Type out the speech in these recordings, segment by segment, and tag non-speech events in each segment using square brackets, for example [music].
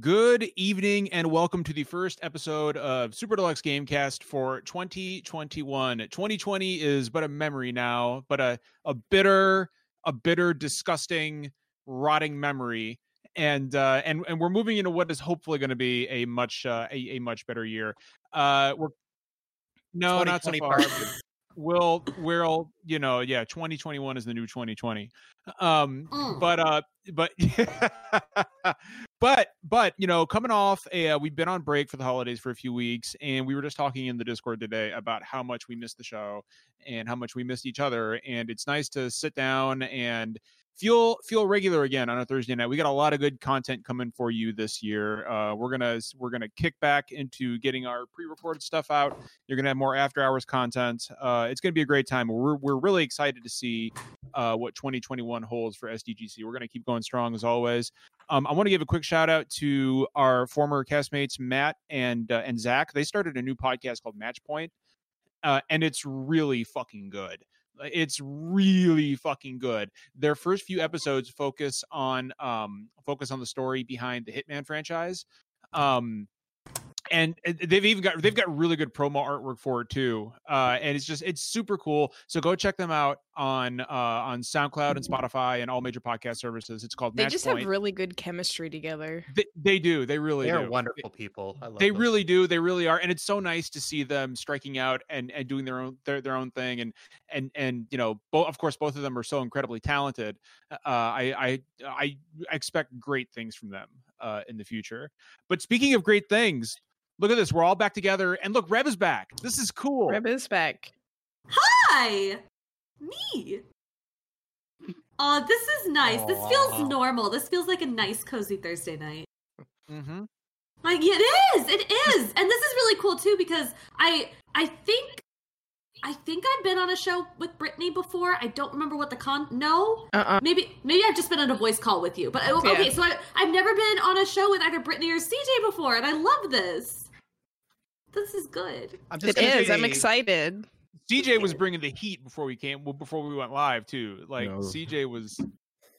Good evening and welcome to the first episode of Super Deluxe Gamecast for 2021. 2020 is but a memory now, but a, a bitter, a bitter, disgusting, rotting memory. And uh, and and we're moving into what is hopefully going to be a much uh, a, a much better year. Uh, we're no, not so far. We'll we'll you know yeah 2021 is the new 2020 um Mm. but uh but [laughs] but but you know coming off a uh, we've been on break for the holidays for a few weeks and we were just talking in the discord today about how much we missed the show and how much we missed each other and it's nice to sit down and feel feel regular again on a thursday night. We got a lot of good content coming for you this year. Uh we're gonna we're gonna kick back into getting our pre-recorded stuff out. You're gonna have more after hours content. Uh it's gonna be a great time. We're, we're really excited to see uh what 2021 holds for sdgc we're gonna keep going strong as always. Um, I want to give a quick shout out to our former castmates Matt and uh, and Zach. They started a new podcast called Matchpoint, uh, and it's really fucking good. Like, It's really fucking good. Their first few episodes focus on um, focus on the story behind the Hitman franchise. Um, and uh, they've even got they've got really good promo artwork for it too uh and it's just it's super cool so go check them out on uh on soundcloud and spotify and all major podcast services it's called They Match just Point. have really good chemistry together. They, they do. They really They are do. wonderful people. I love They them. really do. They really are, and it's so nice to see them striking out and and doing their own their, their own thing. And and and you know, both of course, both of them are so incredibly talented. Uh, I I I expect great things from them uh, in the future. But speaking of great things, look at this. We're all back together, and look, Rev is back. This is cool. Reb is back. Hi, me. Oh, this is nice. This Aw. feels normal. This feels like a nice, cozy Thursday night. hmm Like it is, it is, and this is really cool too because I, I think, I think I've been on a show with Brittany before. I don't remember what the con. No, Uh-uh. maybe, maybe I've just been on a voice call with you. But I- okay, Yeah. so I, I've never been on a show with either Brittany or CJ before, and I love this. This is good. I'm just It gonna. I'm excited. CJ was bringing the heat before we came well, before we went live too. Like No. CJ was.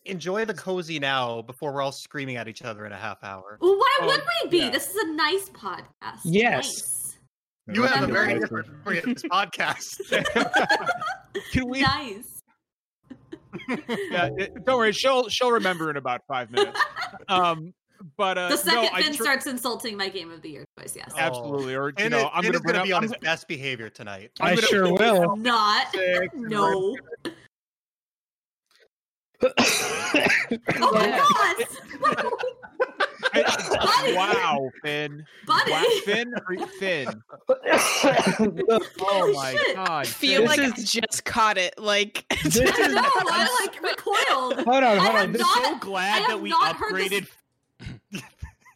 Enjoy the cozy now before we're all screaming at each other in a half hour. Well, why Oh, would we be? yeah. This is a nice podcast. Yes. Nice. You have a That's very right. different previous podcast. [laughs] [laughs] Can we? nice. yeah, don't worry. She'll she'll remember in about five minutes. [laughs] Um, but uh, The second no, Finn tr- starts insulting my game of the year choice, yes. Absolutely. Or you and know, it, I'm gonna bring up. be on I'm his best behavior tonight. I'm sure will. Not. Six, [laughs] No. oh my god! [laughs] I- wow, Finn. Buddy! Wow, Finn. or Finn. [laughs] oh, my shit. god. Feel This like I just caught it. Like This I is- know, I like recoiled. hold on, hold on. This, not- so glad have that we not heard this- upgraded.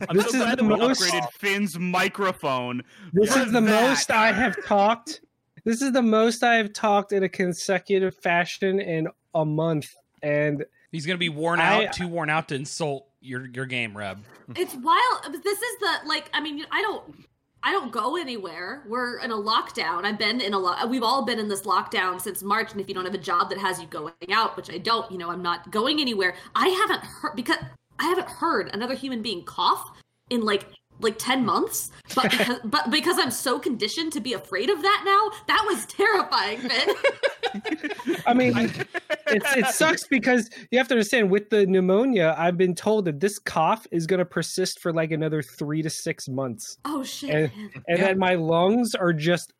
I'm This so is glad the that we most- upgraded Finn's microphone. this is the that. most I have talked. This is the most I have talked in a consecutive fashion in a month, and He's gonna be worn I- out, too worn out to insult your your game, Reb. It's wild. This is the like. I mean, I don't. I don't go anywhere. We're in a lockdown. I've been in a lot. We've all been in this lockdown since March. And if you don't have a job that has you going out, which I don't, you know, I'm not going anywhere. I haven't heard because I haven't heard another human being cough in like like 10 months but [laughs] because but because i'm so conditioned to be afraid of that now that was [laughs] terrifying Finn. [laughs] I mean, it's, it sucks because you have to understand with the pneumonia, I've been told that this cough is going to persist for like another three to six months. oh shit And- man. and Yeah. then my lungs are just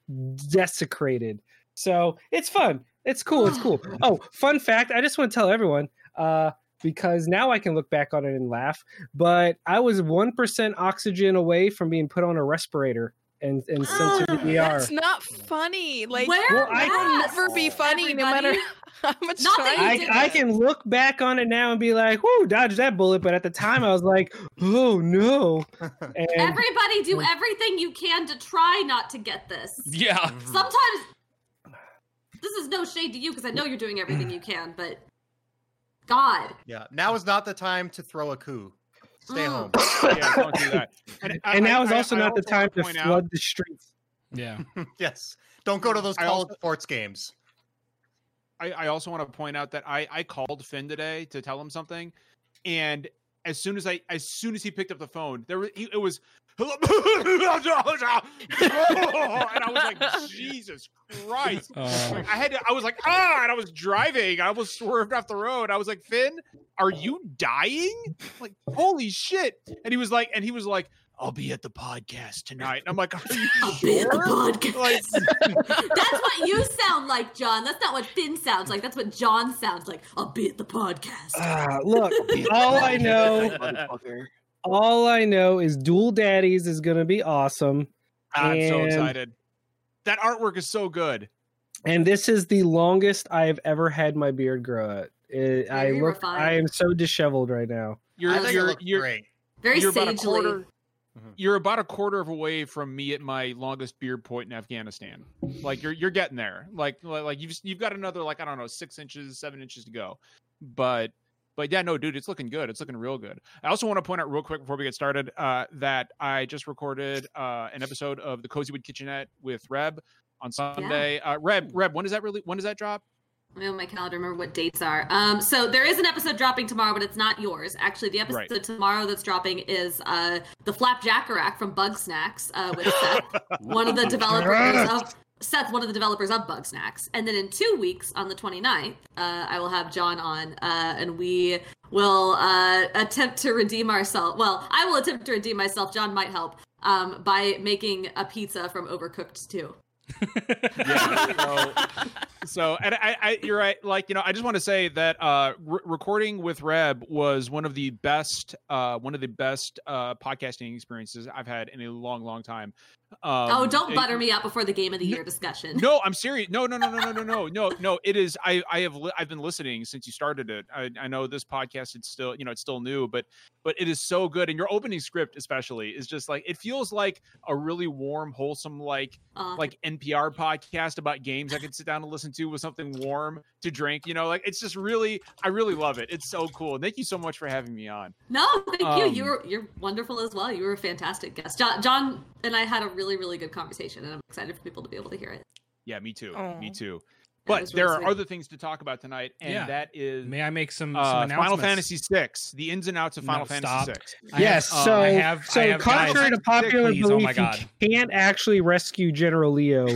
desecrated. So it's fun. It's cool. It's [sighs] cool. Oh, fun fact! I just want to tell everyone uh, because now I can look back on it and laugh. But I was one percent oxygen away from being put on a respirator and and sent to the ER. that's not funny. Like Where Well, I- it'll never be funny no matter everybody? [laughs] how much Not that time. you I, I can look back on it now and be like, "Whoo, dodge that bullet!" But at the time, I was like, "Oh no!" [laughs] And everybody do everything you can to try not to get this Yeah. sometimes this is no shade to you because I know you're doing everything you can, but God, Yeah, now is not the time to throw a coup. Stay home. [gasps] Yeah, don't do that. And, [laughs] I- and I- now is also I not the also time wanna to point out- flood the streets. Yeah. [laughs] yes, don't go to those I college also- sports games. I, I also want to point out that I, I called Finn today to tell him something, and as soon as I as soon as he picked up the phone, there was he, it was hello [laughs] and I was like, Jesus Christ. Uh, I had to, I was like, ah, and I was driving. I almost swerved off the road. I was like, Finn, are you dying? Like, holy shit. And he was like, and he was like, I'll be at the podcast tonight. And I'm like, are you I'll be at the sure? podcast. Like, [laughs] That's what you sound like, John. That's not what Finn sounds like. That's what John sounds like. I'll be at the podcast. Ah, look, all I know, Motherfucker. all I know is Dual Daddies is going to be awesome, I'm so excited. That artwork is so good. and this is the longest I've ever had my beard grow. Out. It, I look, refined. I am so disheveled right now. You're I think it you're looks you're, great. Very you're about a sagely. quarter. Mhm. You're about a quarter of a way from me at my longest beard point in Afghanistan. Like you're you're getting there. Like like, like you've you've got another like I don't know six inches, seven inches to go. But but yeah, no, dude, it's looking good. It's looking real good. I also want to point out real quick before we get started uh, that I just recorded uh, an episode of the Cozywood Kitchenette with Reb on Sunday. Uh, Reb, Reb, when does that really? When does that drop? Let me on my calendar remember what dates are. Um, so there is an episode dropping tomorrow, but it's not yours. Actually, the episode Right. tomorrow that's dropping is uh, the Flapjackerack from Bugsnax uh, with Seth, [laughs] one of the developers of Seth, one of the developers of Bugsnax. And then in two weeks, on the 29th, uh, I will have John on, uh, and we will uh, attempt to redeem ourselves. Well, I will attempt to redeem myself. John might help um, by making a pizza from Overcooked too. [laughs] Yeah. so, so and I, I, you're right. Like you know, I just want to say that uh, re- recording with Reb was one of the best, uh, one of the best uh, podcasting experiences I've had in a long, long time. Um, oh, don't it- butter me up before the game of the year discussion. No, I'm serious. [laughs] No, no, no, no, no, no, no, no, no. It is. I, I have. Li- I've been listening since you started it. I, I know this podcast. It's still, you know, it's still new, but, but it is so good. And your opening script, especially, is just like it feels like a really warm, wholesome, like Uh, like NPR podcast about games I could sit down and listen to with something warm to drink. You know, like it's just really, I really love it. It's so cool. Thank you so much for having me on. No, thank you. Um, You're, you're wonderful as well. You were a fantastic guest. John, John and I had a really really good conversation, and I'm excited for people to be able to hear it. Yeah, me too. Me too. But was there are sweet. other things to talk about tonight, and Yeah. that is May I make some, some uh, announcements? Final Fantasy Six, the ins and outs of No, Final Fantasy stop. Six. I yes, have- so I have- so I have- contrary to popular please, oh belief, my God. you can't actually rescue General Leo.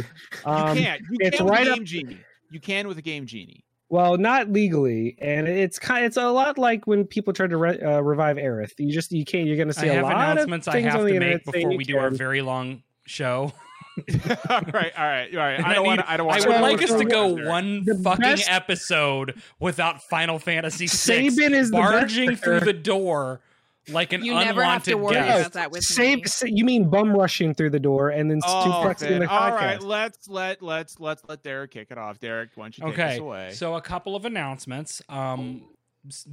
Um, you can't. You it's can with right a up- Genie. You can with a Game Genie. Well, not legally, and it's kind. It's a lot like when people try to re- uh, revive Aerith. You just you can't. You're going to see a have lot announcements of I things have on the to internet make before we do our very long show. [laughs] [laughs] all right, all right, all right. And I don't want. I don't want I would like us to so- go one The fucking best- episode without Final Fantasy VI Sabin is the barging through the door like an You unwanted never have to worry guest. about that with Save, me. sa- you mean bum rushing through the door and then Oh, suplexing Finn. the all podcast? right. Let's let let's let's let Derek kick it off. Derek, why don't you take Okay, us away? so a couple of announcements. Um,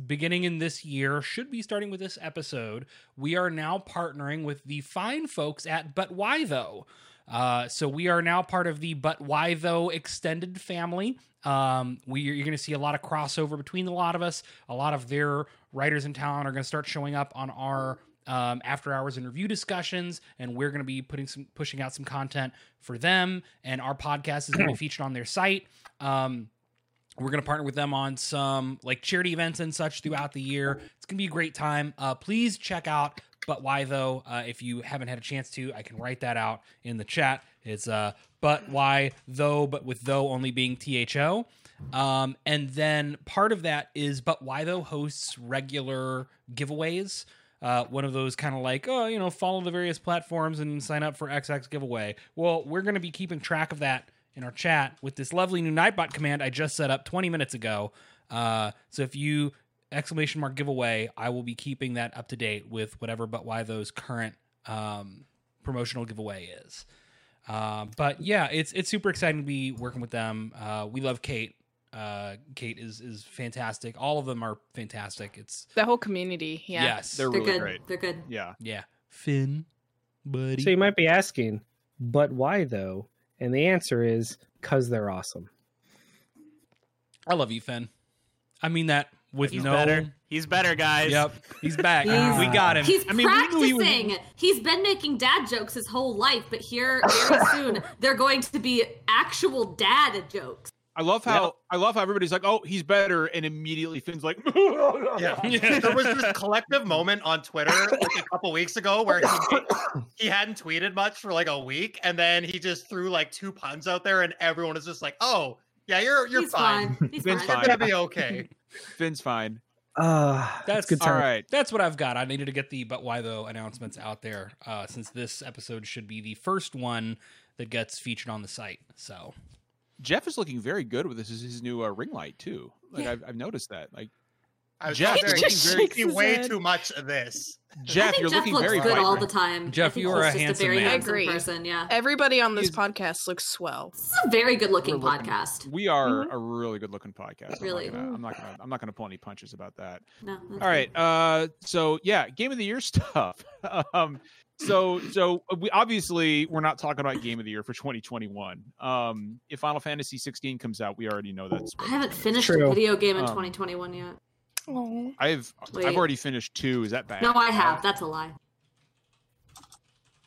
beginning in this year, should be starting with this episode. We are now partnering with the fine folks at But Why Though. Uh, so we are now part of the But Why Though extended family. Um, we you're going to see a lot of crossover between a lot of us. A lot of their writers in town are going to start showing up on our um, after hours and review discussions, and we're going to be putting some pushing out some content for them. And our podcast is going to be [clears throat] featured on their site. Um, we're going to partner with them on some like charity events and such throughout the year. It's going to be a great time. Uh, please check out. But why though? Uh, if you haven't had a chance to, I can write that out in the chat. It's uh, but why though, but with though only being tho. Um, and then part of that is but why though hosts regular giveaways. Uh, one of those kind of like, oh, you know, follow the various platforms and sign up for XX giveaway. Well, we're going to be keeping track of that in our chat with this lovely new Nightbot command I just set up 20 minutes ago. Uh, so if you exclamation mark giveaway, I will be keeping that up to date with whatever but why those current um, promotional giveaway is. Um, but yeah, it's it's super exciting to be working with them. Uh, we love Kate. Uh, Kate is is fantastic. All of them are fantastic. It's The whole community. Yeah. yes, They're They're really good. great. They're good. Yeah. yeah. Finn, buddy. So you might be asking, but why though? And the answer is because they're awesome. I love you, Finn. I mean that with He's no. better. He's better, guys. Yep, he's back. He's- we got him. He's I mean, we knew he practicing. He's been making dad jokes his whole life, but here very [laughs] soon they're going to be actual dad jokes. I love how I love how everybody's like, "Oh, he's better," and immediately Finn's like, [laughs] Yeah. Yeah. there was this collective moment on Twitter like a couple weeks ago where he, he hadn't tweeted much for like a week, and then he just threw like two puns out there, and everyone is just like, "Oh, yeah, you're you're He's fine. fine. Finn's fine. You're gonna be okay." [laughs] Finn's fine. Uh, That's that's good All time. right. That's what I've got. I needed to get the but why though announcements out there uh, since this episode should be the first one that gets featured on the site. So Jeff is looking very good with this. This is his new uh, ring light too. Like Yeah. I've, I've noticed that. Like I was Jeff, very, you're just very shakes see way head. too much of this. I Jeff. think You're Jeff looking looks very good vibrant. all the time. Jeff, you are a just handsome very man. handsome Agree. person. Yeah, Everybody on this He's- podcast looks swell. this is a very good looking We're looking- podcast. We are a really good looking podcast. Really? I'm not, gonna, I'm not gonna. I'm not gonna pull any punches about that. No, All right. Uh, so yeah, game of the year [laughs] stuff. um, so so we obviously we're not talking about game of the year for 2021. Um, if Final Fantasy 16 comes out, we already know that's. I haven't finished True. a video game in Um, 2021 yet. Oh. I've Wait. I've already finished two. Is that bad? No, I have. That's a lie.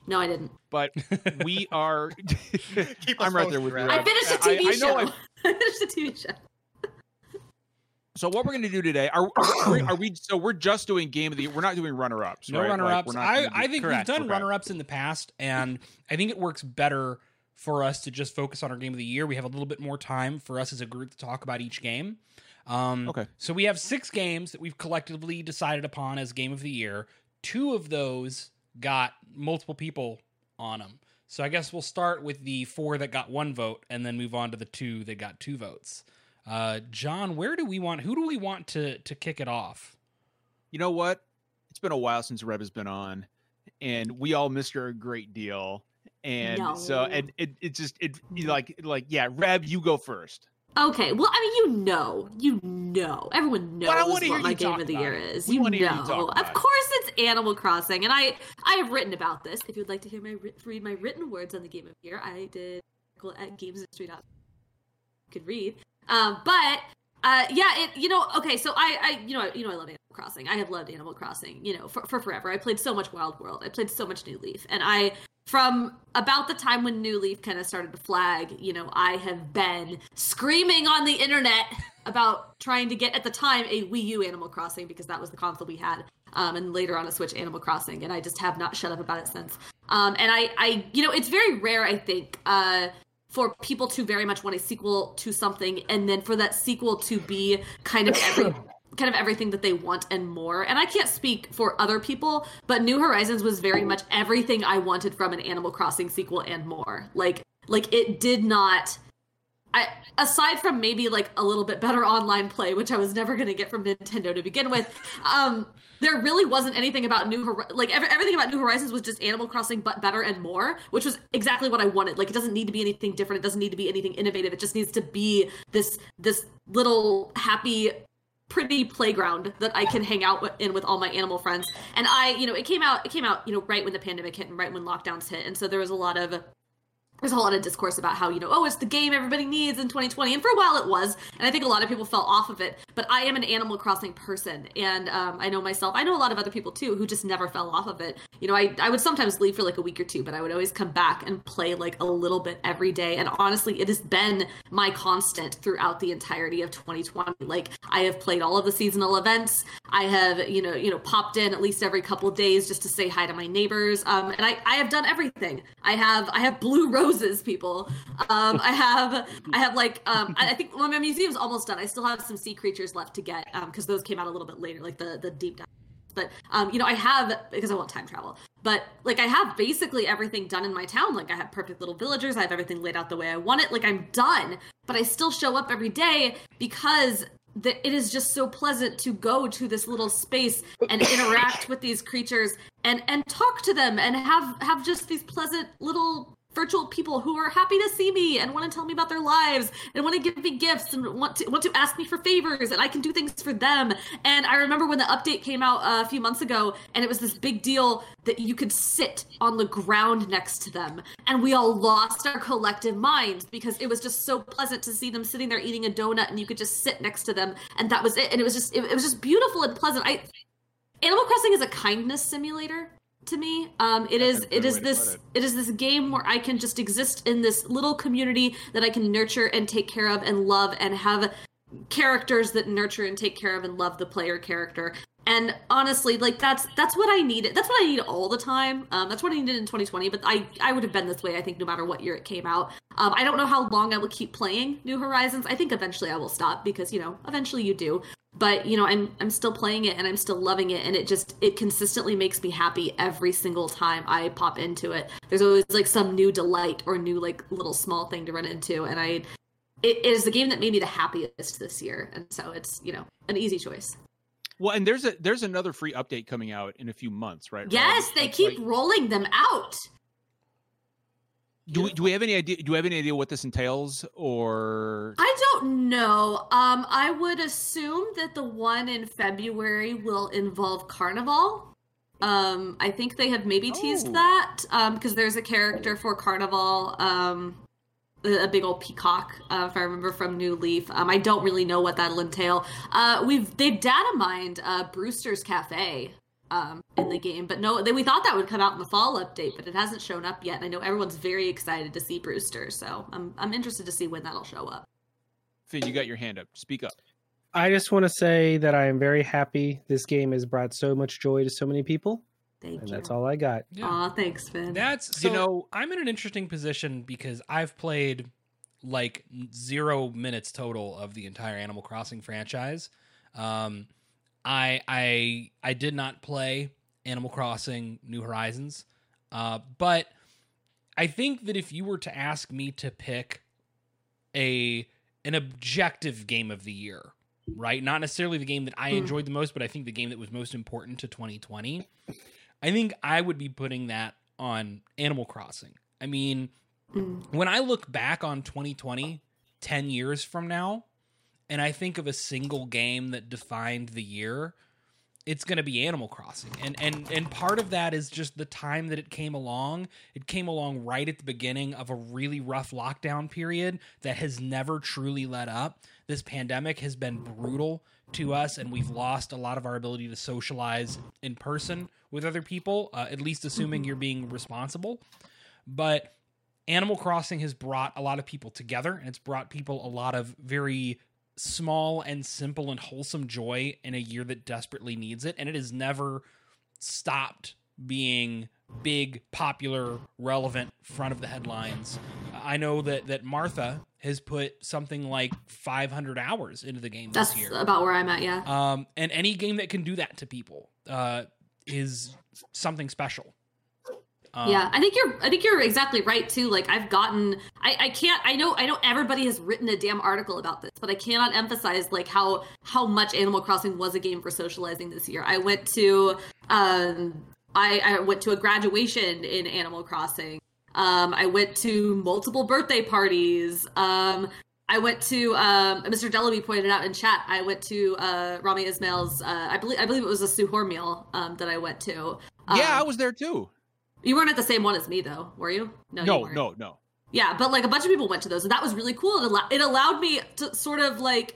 No, I didn't. But we are. [laughs] Keep [laughs] I'm right there with posted, you. Rad. I finished a TV I know show. I've- [laughs] I finished a TV show. So what we're going to do today? Are, are, we- are we? So we're just doing game of the year. We're not doing runner ups. no right? Runner ups. we're I, I think Correct, we've done runner ups in the past, and I think it works better for us to just focus on our game of the year. We have a little bit more time for us as a group to talk about each game. Um, Okay. So we have six games that we've collectively decided upon as game of the year. Two of those got multiple people on them. So I guess we'll start with the four that got one vote, and then move on to the two that got two votes. Uh, John, where do we want? Who do we want to to kick it off? You know what? It's been a while since Reb has been on, and we all missed her a great deal. And so, No. and it, it just it like like yeah, Reb, you go first. Okay, well, I mean, you know, you know, everyone knows But what my game of the year it. is. We You wanna you know, talk of it. course, it's Animal Crossing, and I I have written about this. If you'd like to hear my read my written words on the game of the year, I did an article at gamesindustry.com. You could read, um, but uh, yeah, it you know okay. So I I you know you know I love Animal Crossing. I have loved Animal Crossing. You know for for forever. I played so much Wild World. I played so much New Leaf, and I from about the time when New Leaf kind of started to flag, you know, I have been screaming on the internet about trying to get at the time a Wii U Animal Crossing because that was the console we had, um, and later on a Switch Animal Crossing, and I just have not shut up about it since. Um, and I, I, you know, it's very rare, I think, uh, for people to very much want a sequel to something, and then for that sequel to be kind of [coughs] every kind of everything that they want and more. And I can't speak for other people, but New Horizons was very much everything I wanted from an Animal Crossing sequel and more. Like like it did not I aside from maybe like a little bit better [laughs] online play, which I was never going to get from Nintendo to begin with, um there really wasn't anything about New Hor- like every, everything about New Horizons was just Animal Crossing but better and more, which was exactly what I wanted. Like it doesn't need to be anything different, it doesn't need to be anything innovative. It just needs to be this this little happy pretty playground that I can hang out in with all my animal friends. And I, you know, it came out it came out, you know, right when the pandemic hit and right when lockdowns hit. And so there was a lot of there's a whole lot of discourse about how you know oh it's the game everybody needs in 2020 and for a while it was and i think a lot of people fell off of it but i am an animal crossing person and um, i know myself i know a lot of other people too who just never fell off of it. You know I, I would sometimes leave for like a week or two but i would always come back and play like a little bit every day and honestly it has been my constant throughout the entirety of 2020 like i have played all of the seasonal events i have you know you know popped in at least every couple days just to say hi to my neighbors um, and I, I have done everything. I have i have blue [laughs] roses people um, i have i have like um, I, I think well, my museum's almost done i still have some sea creatures left to get because those came out a little bit later like the the deep dive but um, you know, I have because I want time travel. But like, I have basically everything done in my town. Like, I have perfect little villagers. I have everything laid out the way I want it. Like, I'm done. But I still show up every day because the, it is just so pleasant to go to this little space and interact with these creatures and and talk to them and have have just these pleasant little virtual people who are happy to see me and want to tell me about their lives and want to give me gifts and want to want to ask me for favors and I can do things for them. And I remember when the update came out a few months ago and it was this big deal that you could sit on the ground next to them and we all lost our collective minds because it was just so pleasant to see them sitting there eating a donut and you could just sit next to them and that was it and it was just it, it was just beautiful and pleasant. I Animal Crossing is a kindness simulator to me. Um, it is it is this it. it is this game where I can just exist in this little community that I can nurture and take care of and love and have characters that nurture and take care of and love the player character. And honestly, like that's that's what I needed. That's what I need all the time. Um, that's what I needed in 2020. But I I would have been this way. I think no matter what year it came out. Um, I don't know how long I will keep playing New Horizons. I think eventually I will stop because you know eventually you do. But you know I'm I'm still playing it and I'm still loving it and it just it consistently makes me happy every single time I pop into it. There's always like some new delight or new like little small thing to run into and I it is the game that made me the happiest this year and so it's you know an easy choice. Well, and there's a there's another free update coming out in a few months, right? Rob? Yes, they keep like, rolling them out. do we do we have any idea? Do we have any idea what this entails, or I don't know. Um, I would assume that the one in February will involve Carnival. Um, I think they have maybe teased Oh. that um, because there's a character for Carnival, um, a a big old peacock, uh, if I remember from New Leaf. Um, I don't really know what that'll entail. Uh, we've they've data mined uh, Brewster's Cafe um, in the game, but no, they, we thought that would come out in the fall update, but it hasn't shown up yet. And I know everyone's very excited to see Brewster, so I'm I'm interested to see when that'll show up. Finn? You got your hand up. Speak up. I just want to say that I am very happy. This game has brought so much joy to so many people, Thank and you. that's all I got. Yeah. Aw, thanks, Finn. That's so You know- I'm in an interesting position because I've played like zero minutes total of the entire Animal Crossing franchise. Um, I I I did not play Animal Crossing New Horizons, uh, but I think that if you were to ask me to pick a an objective game of the year, right? Not necessarily the game that I Hmm. enjoyed the most, but I think the game that was most important to 2020. I think I would be putting that on Animal Crossing. I mean, Mm. when I look back on 2020, 10 years from now, and I think of a single game that defined the year, it's going to be Animal Crossing. And and and part of that is just the time that it came along. It came along right at the beginning of a really rough lockdown period that has never truly let up. This pandemic has been brutal to us and we've lost a lot of our ability to socialize in person with other people, uh, at least assuming you're being responsible. But Animal Crossing has brought a lot of people together and it's brought people a lot of very small and simple and wholesome joy in a year that desperately needs it. And it has never stopped being big, popular, relevant, front of the headlines. I know that that Martha has put something like 500 hours into the game That's this year. That's about where I'm at. Yeah. Um, and any game that can do that to people uh, is something special. Um, yeah, I think you're. I think you're exactly right too. Like I've gotten. I, I can't. I know. I know everybody has written a damn article about this, but I cannot emphasize like how how much Animal Crossing was a game for socializing this year. I went to. Um, I I went to a graduation in Animal Crossing. Um, I went to multiple birthday parties. Um, I went to um, Mr. Dellaby pointed out in chat. I went to uh, Rami Ismail's. Uh, I believe I believe it was a suhoor meal um, that I went to. yeah, I Um, was there too. you weren't at the same one as me, though, were you? No, No, weren't. no, no. Yeah, but like a bunch of people went to those, and that was really cool. It, allow- it allowed me to sort of like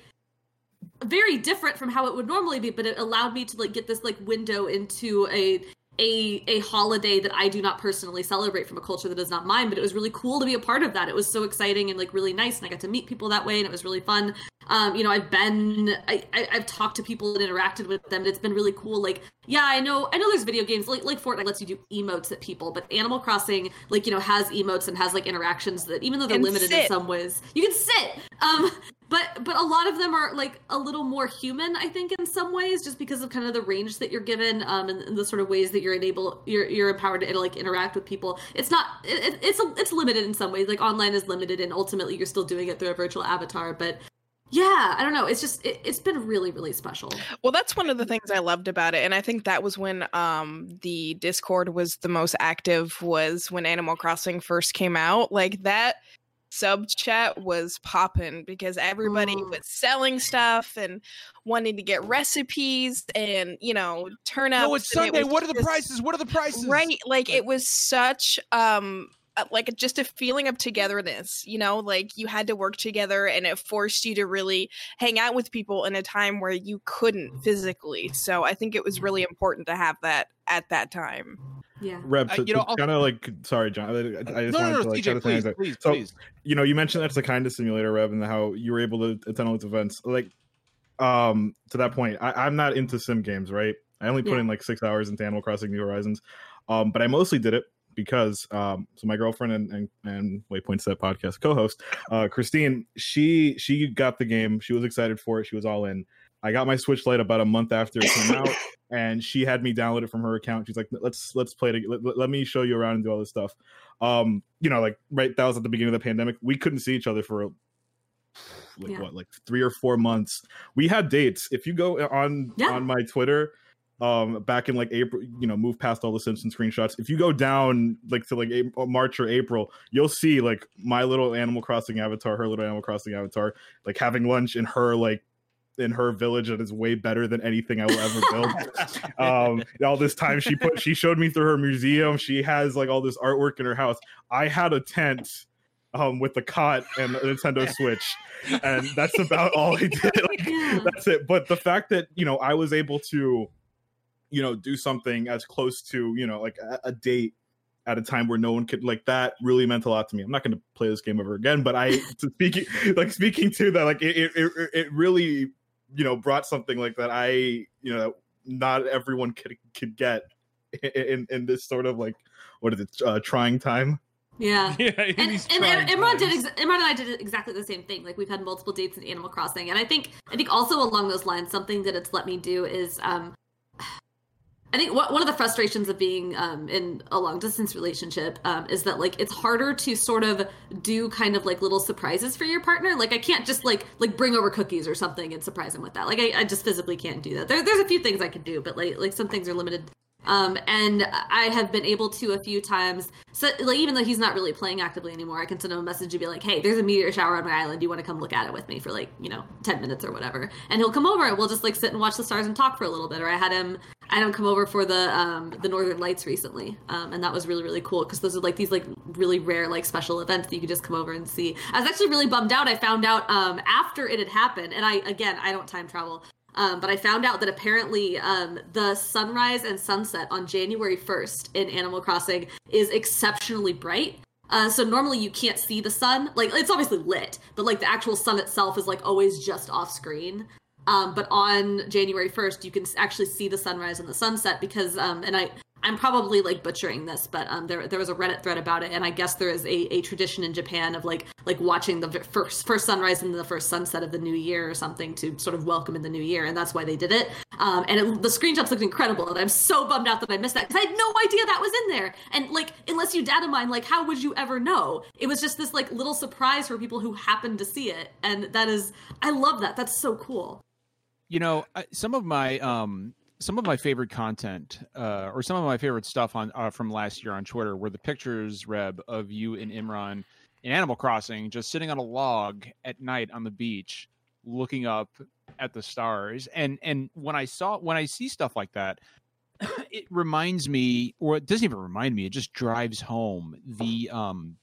very different from how it would normally be, but it allowed me to like get this like window into a a a holiday that I do not personally celebrate from a culture that is not mine. But it was really cool to be a part of that. It was so exciting and like really nice, and I got to meet people that way, and it was really fun. Um, you know, I've been, I, I, I've talked to people and interacted with them. And it's been really cool. Like, yeah, I know, I know. There's video games like like Fortnite lets you do emotes at people, but Animal Crossing, like you know, has emotes and has like interactions that even though they're And limited in some ways, you can sit. Um, but but a lot of them are like a little more human, I think, in some ways, just because of kind of the range that you're given, um, and, and the sort of ways that you're enable, you're you're empowered to like interact with people. It's not, it, it's a, it's limited in some ways. Like online is limited, and ultimately you're still doing it through a virtual avatar, but yeah i don't know it's just it, it's been really really special Well, that's one of the things I loved about it, and I think that was when um the Discord was the most active. Was when Animal Crossing first came out. Like that sub chat was popping because everybody Mm. was selling stuff and wanting to get recipes and you know turn up. No, it's Sunday. What are the prices? What are the prices? Right, like it was such um uh, like just a feeling of togetherness, you know, like you had to work together and it forced you to really hang out with people in a time where you couldn't physically. So I think it was really important to have that at that time. Yeah. Reb, Uh, to, you know, kind of like, sorry, John. I, I just no, wanted no, no, to like TJ, kind please, please, So, please. you know, you mentioned that's the kind of simulator, Reb, and how you were able to attend all these events. Like, um, to that point, I, I'm not into sim games, right? I only put Yeah. in like six hours into Animal Crossing New Horizons, um, but I mostly did it because um, so my girlfriend and and, and Waypoint Set podcast co-host, uh, Christine, she she got the game. She was excited for it. She was all in. I got my Switch Lite about a month after it came out, and she had me download it from her account. She's like, "Let's let's play it. Let, let- me show you around and do all this stuff." Um, you know, like right, that was at the beginning of the pandemic. We couldn't see each other for like Yeah. what, like three or four months. We had dates. If you go on Yeah. on my Twitter, um, back in like April, you know, move past all the Simpson screenshots. If you go down like to like April, March or April, you'll see like my little Animal Crossing avatar, her little Animal Crossing avatar, like having lunch in her like in her village that is way better than anything I will ever [laughs] build. um all this time she put she showed me through her museum. She has like all this artwork in her house. I had a tent um with the cot and a nintendo switch and that's about all i did. [laughs] Like, that's it. But the fact that you know i was able to you know do something as close to you know like a, a date at a time where no one could like that really meant a lot to me. I'm not going to play this game ever again, but I to speaking [laughs] like speaking to that like it it it really you know brought something like that I you know not everyone could could get in in this sort of like what is it uh, trying time. Yeah. [laughs] Yeah, in and, and trying Imran did times. ex- Imran and I did exactly the same thing. Like we've had multiple dates in Animal Crossing, and I think I think also along those lines, something that it's let me do is um, I think one of the frustrations of being um, in a long distance relationship um, is that like it's harder to sort of do kind of like little surprises for your partner. Like I can't just like like bring over cookies or something and surprise him with that. Like I, I just physically can't do that. There, there's a few things I could do, but like like some things are limited um, and I have been able to a few times. So, like, even though he's not really playing actively anymore, I can send him a message and be like, "Hey, there's a meteor shower on my island. Do you want to come look at it with me for like, you know, ten minutes or whatever?" And he'll come over and we'll just like sit and watch the stars and talk for a little bit. Or I had him, I had him come over for the um, the Northern Lights recently, um, and that was really really cool because those are like these like really rare like special events that you could just come over and see. I was actually really bummed out. I found out um, after it had happened, and I again I don't time travel. Um, but I found out that apparently um, the sunrise and sunset on January 1st in Animal Crossing is exceptionally bright. Uh, so normally you can't see the sun. Like it's obviously lit, but like the actual sun itself is like always just off screen. Um, but on January 1st, you can actually see the sunrise and the sunset because, um, and I, I'm probably like butchering this, but um, there there was a Reddit thread about it, and I guess there is a, a tradition in Japan of like like watching the first first sunrise and the first sunset of the new year or something to sort of welcome in the new year, and that's why they did it. Um, and it, the screenshots looked incredible, and I'm so bummed out that I missed that because I had no idea that was in there. And like, unless you data mine, like, how would you ever know? It was just this like little surprise for people who happened to see it, and that is, I love that. That's so cool. you know some of my um some of my favorite content uh or some of my favorite stuff on uh, from last year on twitter were the pictures reb of you and imran in animal crossing just sitting on a log at night on the beach looking up at the stars. And and when i saw when i see stuff like that [clears throat] it reminds me or it doesn't even remind me it just drives home the um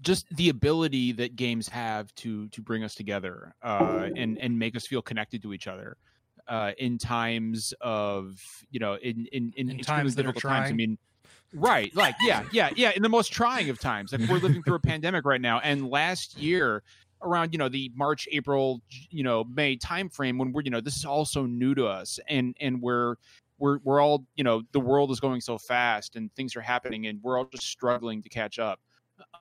just the ability that games have to to bring us together uh, and and make us feel connected to each other uh, in times of you know in in, in, In times difficult times. I mean, right? Like yeah, yeah, yeah. In the most trying of times, like we're living through a pandemic right now, and last year around you know the March, April, you know May timeframe when we're you know this is all so new to us, and and we're we're we're all you know the world is going so fast and things are happening and we're all just struggling to catch up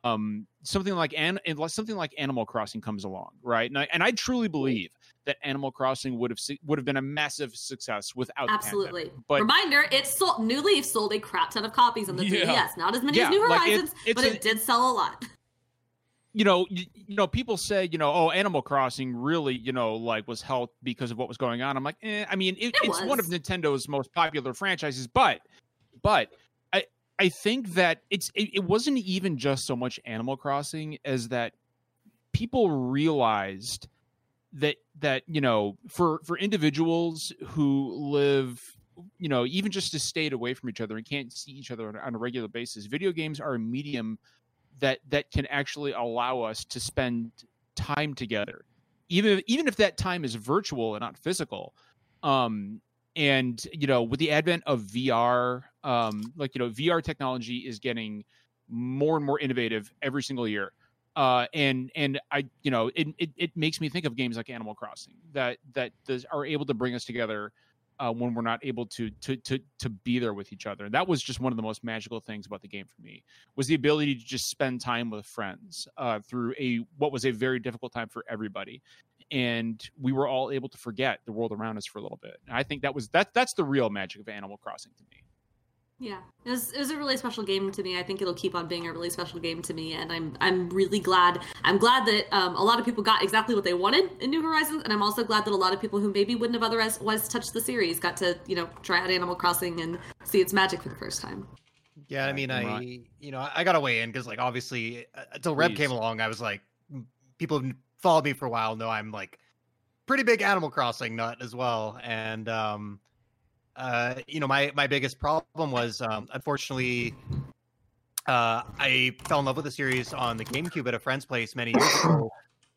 um something like an and like- something like animal crossing comes along right and i, and I truly believe that animal crossing would have would have been a massive success without Absolutely. but Reminder: it sold. New Leaf sold a crap ton of copies on the Yeah. 3DS. Not as many Yeah, as New like, it- Horizons, but a- it did sell a lot. [laughs] you know you, you know people say you know oh animal crossing really you know like was helped because of what was going on i'm like eh, i mean it, It it's one of nintendo's most popular franchises but but i i think that it's it, it wasn't even just so much animal crossing as that people realized that that you know for for individuals who live you know even just to stayed away from each other and can't see each other on, on a regular basis video games are a medium that that can actually allow us to spend time together. Even even if that time is virtual and not physical um and you know with the advent of vr um like you know vr technology is getting more and more innovative every single year uh and and i you know it, it, it makes me think of games like animal crossing that that does, are able to bring us together uh, when we're not able to to to to be there with each other. And that was just one of the most magical things about the game for me was the ability to just spend time with friends uh, through a what was a very difficult time for everybody, and we were all able to forget the world around us for a little bit. And I think that was that that's the real magic of Animal Crossing to me. Yeah, it was, it was a really special game to me. I think it'll keep on being a really special game to me, and I'm I'm really glad. I'm glad that um, a lot of people got exactly what they wanted in New Horizons, and I'm also glad that a lot of people who maybe wouldn't have otherwise touched the series got to you know try out Animal Crossing and see its magic for the first time. Yeah, I mean, I you know I got to weigh in because like obviously uh, until Reb Please. came along, I was like, people who followed me for a while know I'm like pretty big Animal Crossing nut as well, and um, uh, you know my my biggest problem was um, unfortunately. Uh, I fell in love with the series on the GameCube at a friend's place many years ago,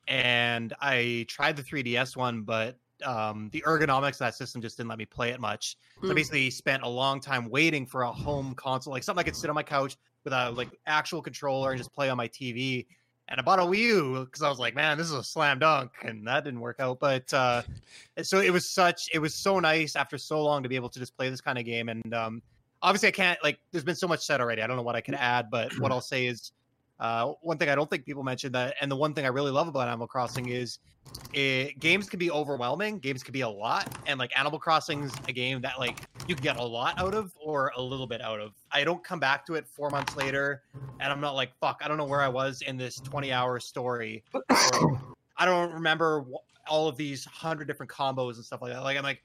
and I tried the 3DS one, but um, the ergonomics of that system just didn't let me play it much. So I Mm. basically spent a long time waiting for a home console, like something I could sit on my couch with a like actual controller and just play on my TV. And I bought a Wii U because I was like, man, this is a slam dunk, and that didn't work out. But uh, [laughs] so it was such, it was so nice after so long to be able to just play this kind of game. And um, obviously, I can't like. There's been so much said already. I don't know what I could add, but what [clears throat] I'll say is, uh, one thing I don't think people mentioned that, and the one thing I really love about Animal Crossing is it, games can be overwhelming. Games can be a lot, and like Animal Crossing's a game that like you can get a lot out of or a little bit out of. I don't come back to it four months later, and I'm not like fuck. I don't know where I was in this 20 hour story. Or, [coughs] I don't remember all of these hundred different combos and stuff like that. Like I'm like,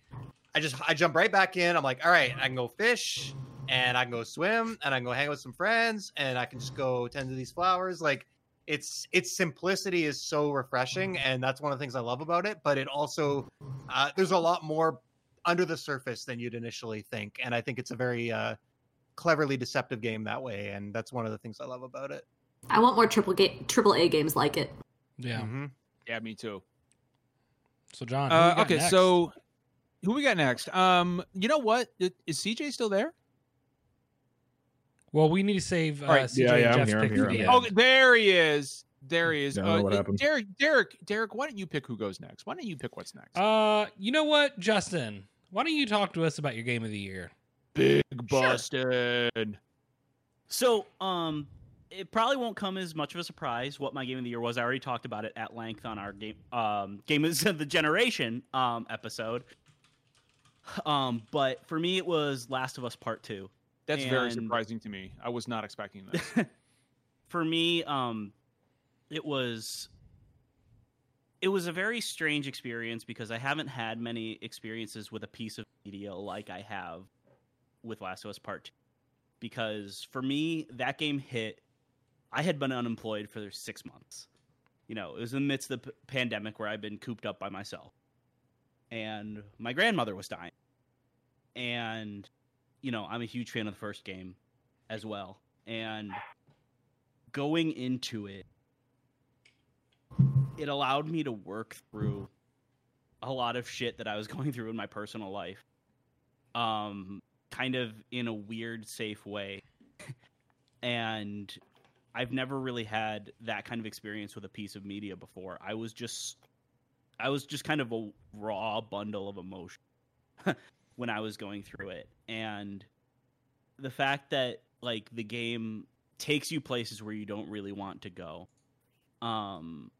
I just I jump right back in. I'm like, all right, I can go fish, and I can go swim, and I can go hang out with some friends, and I can just go tend to these flowers. Like it's its simplicity is so refreshing, and that's one of the things I love about it. But it also uh, there's a lot more under the surface than you'd initially think, and I think it's a very uh, cleverly deceptive game that way, and that's one of the things I love about it. I want more triple ga- triple A games like it. Yeah. Mhm. Yeah, me too. So John, who we Uh, got okay, next? so who we got next? Um, you know what? Is CJ still there? Well, we need to save uh, All right. CJ Yeah, and yeah, I'm Jeff's here, I'm pick here, for I'm the here. end. Oh, there he is. There he is. Yeah, I don't Uh, what happened. Derek, Derek, Derek. Why don't you pick who goes next? Why don't you pick what's next? Uh, you know what, Justin? Why don't you talk to us about your game of the year? Big Sure. Boston. So, um, it probably won't come as much of a surprise what my game of the year was. I already talked about it at length on our game, um, game of the generation, um, episode. Um, but for me, it was Last of Us Part Two. That's very surprising to me. I was not expecting [laughs] this. for me, um, it was it was a very strange experience because I haven't had many experiences with a piece of media like I have with Last of Us Part Two. Because for me, that game hit. I had been unemployed for six months. You know, it was in the midst of the p- pandemic where I've been cooped up by myself, and my grandmother was dying. And, you know, I'm a huge fan of the first game as well, and going into it, it allowed me to work through a lot of shit that I was [laughs] going through in my personal life. Um, kind of in a weird, safe way. and I've never really had that kind of experience with a piece of media before. I was just I was just kind of a raw bundle of emotion [laughs] when I was going through it. And the fact that like the game takes you places where you don't really want to go. Um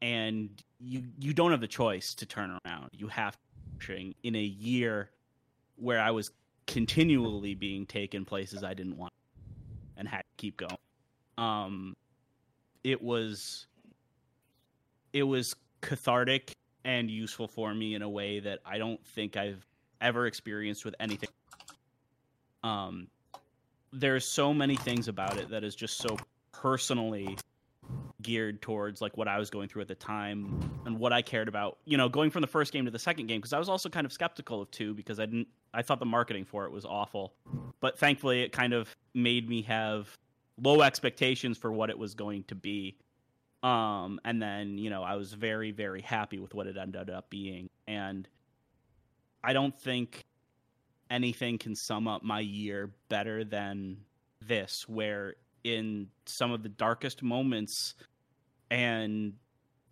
and you you don't have the choice to turn around. You have to in a year where I was continually being taken places I didn't want and had to keep going. Um it was it was cathartic and useful for me in a way that I don't think I've ever experienced with anything. Um there's so many things about it that is just so personally geared towards like what I was going through at the time and what I cared about. You know, going from the first game to the second game because I was also kind of skeptical of 2 because I didn't I thought the marketing for it was awful. But thankfully it kind of made me have low expectations for what it was going to be. Um and then, you know, I was very very happy with what it ended up being and I don't think anything can sum up my year better than this, where in some of the darkest moments and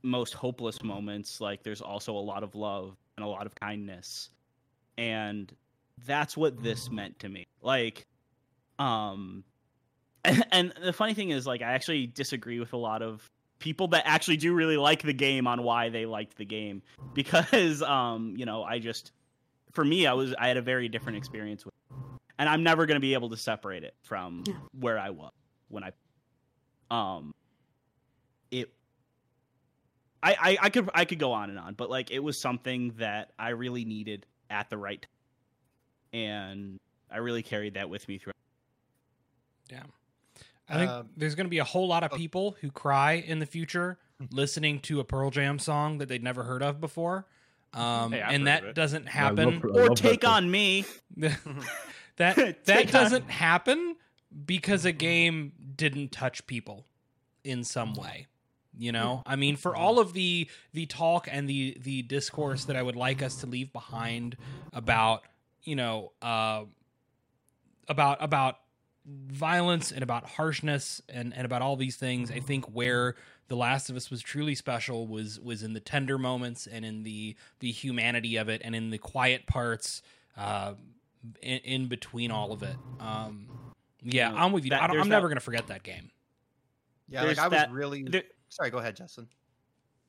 most hopeless moments, like there's also a lot of love and a lot of kindness. And that's what this meant to me. Like, um, [laughs] and the funny thing is, like, I actually disagree with a lot of people that actually do really like the game on why they liked the game [laughs] because, um, you know, I just, for me, I was, I had a very different experience with, it. and I'm never going to be able to separate it from Yeah. where I was when I, um, it. I, I, I could I could go on and on, but like it was something that I really needed at the right time, and I really carried that with me through. Yeah, I think Um, there's going to be a whole lot of oh. people who cry in the future listening to a Pearl Jam song that they'd never heard of before. Um, Hey, and that doesn't happen. Pearl- I Or take on me. [laughs] [laughs] that that doesn't happen because a game didn't touch people in some way you know? I mean for all of the the talk and the the discourse that i would like us to leave behind about you know uh about about violence and about harshness and and about all these things i think where the last of us was truly special was was in the tender moments and in the the humanity of it and in the quiet parts uh in, in between all of it um yeah know, i'm with you that- I don't, I'm never gonna forget that game Yeah, like I was that- really there- sorry. Go ahead, Justin.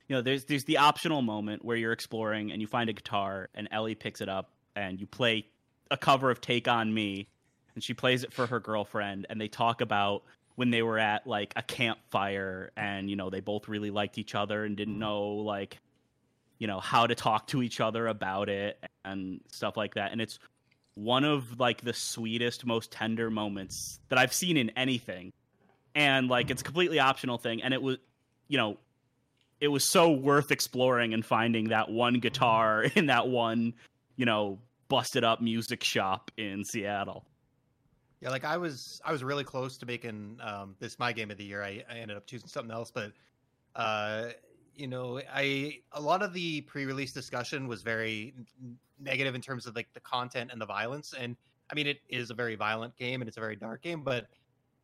you know there's there's the optional moment where you're exploring and you find a guitar and Ellie picks it up and you play a cover of Take on Me and she plays it for her girlfriend and they talk about when they were at like a campfire and you know they both really liked each other and didn't mm-hmm. know like you know how to talk to each other about it and stuff like that. And it's one of like the sweetest most tender moments that I've seen in anything. And like it's a completely optional thing. And it was you know it was so worth exploring and finding that one guitar [laughs] in that one, you know, busted up music shop in Seattle. Yeah, like I was, I was really close to making um, this my game of the year. I, I ended up choosing something else, but uh, you know, I a lot of the pre-release discussion was very negative in terms of like the content and the violence. And I mean, it is a very violent game and it's a very dark game, but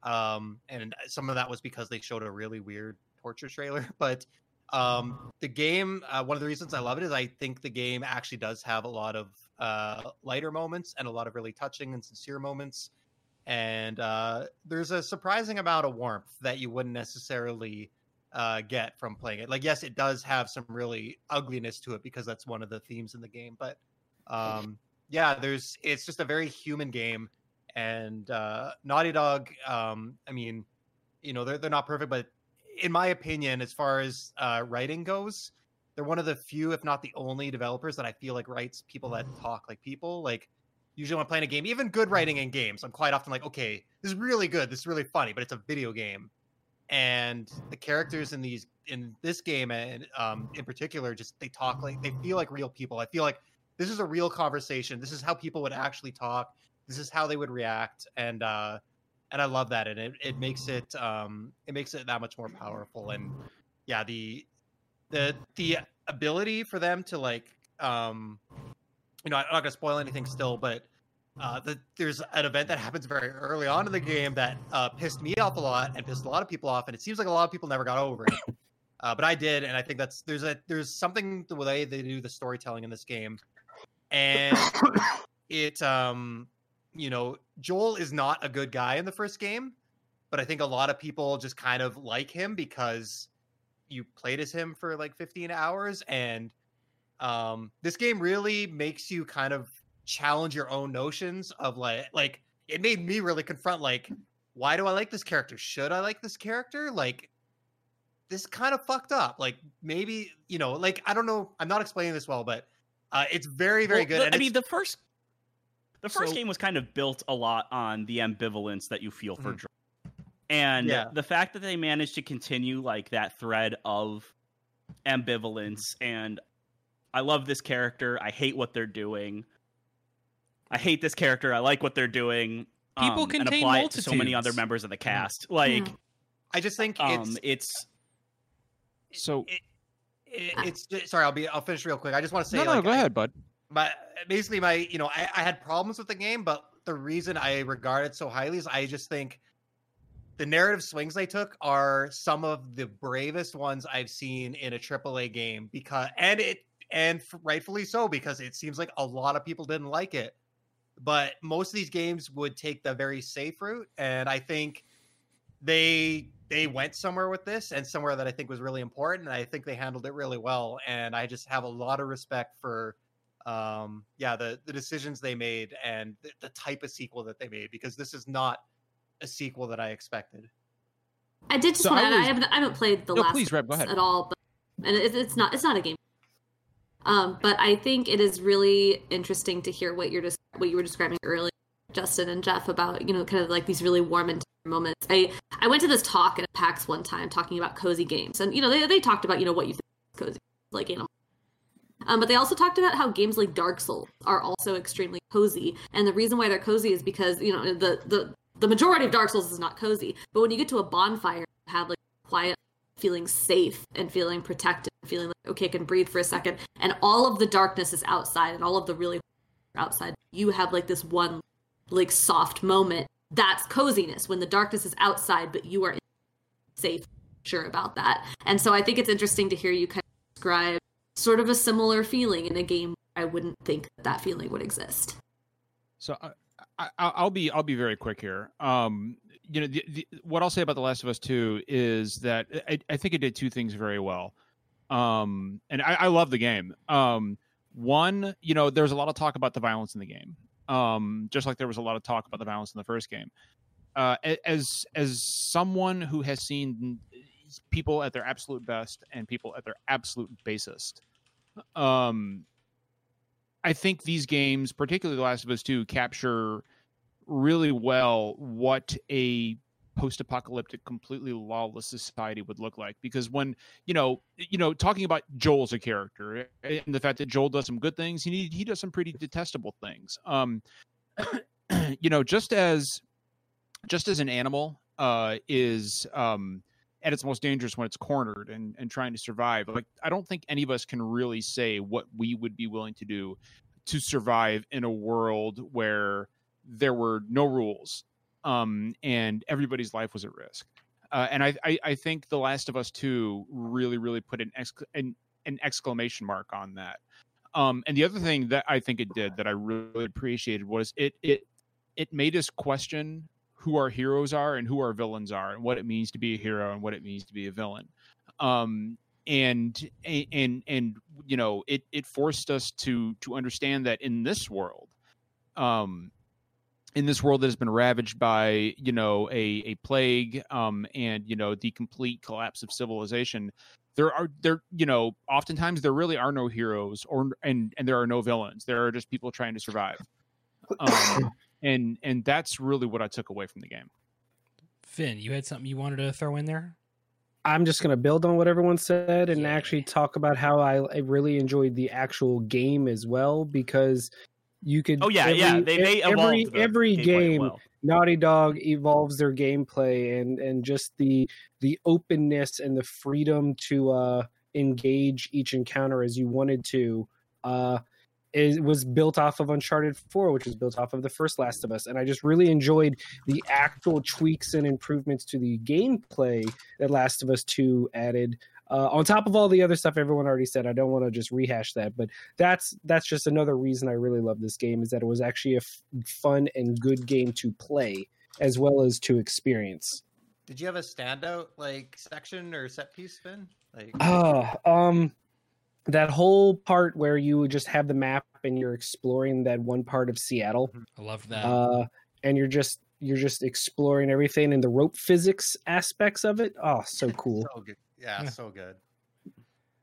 um, and some of that was because they showed a really weird torture trailer. [laughs] But um, the game, uh, one of the reasons I love it is I think the game actually does have a lot of uh, lighter moments and a lot of really touching and sincere moments and uh, there's a surprising amount of warmth that you wouldn't necessarily uh, get from playing it. Like, yes, it does have some really ugliness to it because that's one of the themes in the game, but um, yeah, there's it's just a very human game, and uh, Naughty Dog. Um, I mean, you know, they're they're not perfect, but in my opinion, as far as uh, writing goes, they're one of the few, if not the only, developers that I feel like writes people that talk like people. Like usually when I'm playing a game, even good writing in games, I'm quite often like, okay, this is really good, this is really funny, but it's a video game. And the characters in these in this game and um in particular, just they talk like they feel like real people. I feel like this is a real conversation. This is how people would actually talk. This is how they would react. And uh and I love that. And it, it makes it um it makes it that much more powerful. And yeah, the the the ability for them to like um you know, I'm not gonna spoil anything still, but uh, the, there's an event that happens very early on in the game that uh, pissed me off a lot and pissed a lot of people off, and it seems like a lot of people never got over it. [laughs] Uh, but I did, and I think that's there's a there's something the way they do the storytelling in this game, and it um you know Joel is not a good guy in the first game, but I think a lot of people just kind of like him because you played as him for like 15 hours and um this game really makes you kind of challenge your own notions of like like it made me really confront like why do I like this character? Should I like this character? Like this kind of fucked up. Like maybe, you know, like I don't know, I'm not explaining this well, but uh it's very very Well, good. the- and I mean, the first the first So- game was kind of built a lot on the ambivalence that you feel for Mhm. And Yeah. the fact that they managed to continue like that thread of ambivalence and I love this character. I hate what they're doing. I hate this character. I like what they're doing. People um, and contain apply it to so many other members of the cast. Like, I just think um, it's it's So it, it, it's just, sorry, I'll be I'll finish real quick. I just want to say no, no, like, go I- ahead, bud. my basically my you know I, I had problems with the game, but the reason I regard it so highly is I just think the narrative swings they took are some of the bravest ones I've seen in a AAA game because and it and f- rightfully so because it seems like a lot of people didn't like it. But most of these games would take the very safe route, and I think they they went somewhere with this and somewhere that I think was really important. And I think they handled it really well. And I just have a lot of respect for um yeah the the decisions they made and the, the type of sequel that they made because this is not a sequel that I expected. I did just So want I to. I, was- haven't. I haven't played the No, last please, Reb, go ahead. at all, but and it, it's not. It's not a game. Um, but I think it is really interesting to hear what you're just what you were describing earlier, Justin and Jeff, about you know kind of like these really warm and moments. I I went to this talk at PAX one time talking about cozy games, and you know they they talked about you know what you think cozy, like Animal. Um, but they also talked about how games like Dark Souls are also extremely cozy, and the reason why they're cozy is because you know the the the majority of Dark Souls is not cozy, but when you get to a bonfire, you have like quiet, feeling safe and feeling protected, feeling like okay, I can breathe for a second, and all of the darkness is outside, and all of the really outside. You have like this one like soft moment. That's coziness when the darkness is outside, but you are safe, sure about that. And so I think it's interesting to hear you kind of describe sort of a similar feeling in a game. I wouldn't think that, that feeling would exist. So I, I, I'll be I'll be very quick here. Um, you know, the, the, what I'll say about The Last of Us Two is that I, I think it did two things very well. Um, and I, I love the game. Um, one, you know, there's a lot of talk about the violence in the game. Um, just like there was a lot of talk about the violence in the first game. Uh, as as someone who has seen people at their absolute best and people at their absolute basest, um, I think these games, particularly The Last of Us 2, capture really well what a post-apocalyptic completely lawless society would look like. Because when you know you know talking about joel as a character and the fact that joel does some good things he he does some pretty detestable things. Um [clears throat] you know just as just as an animal uh is um at its most dangerous when it's cornered and and trying to survive like i don't think any of us can really say what we would be willing to do to survive in a world where there were no rules um, and everybody's life was at risk. Uh, and I, I, I think The Last of Us Two really, really put an, exc- an an exclamation mark on that. Um, and the other thing that I think it did that I really appreciated was it it it made us question who our heroes are and who our villains are, and what it means to be a hero and what it means to be a villain. Um, and and and you know it it forced us to to understand that in this world um in this world that has been ravaged by you know a a plague um and you know the complete collapse of civilization there are there you know oftentimes there really are no heroes or and and there are no villains there are just people trying to survive um and and that's really what i took away from the game Finn, you had something you wanted to throw in there? I'm just going to build on what everyone said and Yeah. actually talk about how I, I really enjoyed the actual game as well because you could. Oh yeah, yeah. They they every the every game well. Naughty Dog evolves their gameplay and and just the the openness and the freedom to uh engage each encounter as you wanted to uh it was built off of Uncharted 4 which was built off of the first Last of Us and I just really enjoyed the actual tweaks and improvements to the gameplay that Last of Us 2 added uh, on top of all the other stuff everyone already said i don't want to just rehash that but that's that's just another reason i really love this game is that it was actually a f- fun and good game to play as well as to experience Did you have a standout like section or set piece, Finn? Like uh, um that whole part where you just have the map and you're exploring that one part of seattle I love that. uh and you're just you're just exploring everything and the rope physics aspects of it oh so cool so good. Yeah, Yeah. so good.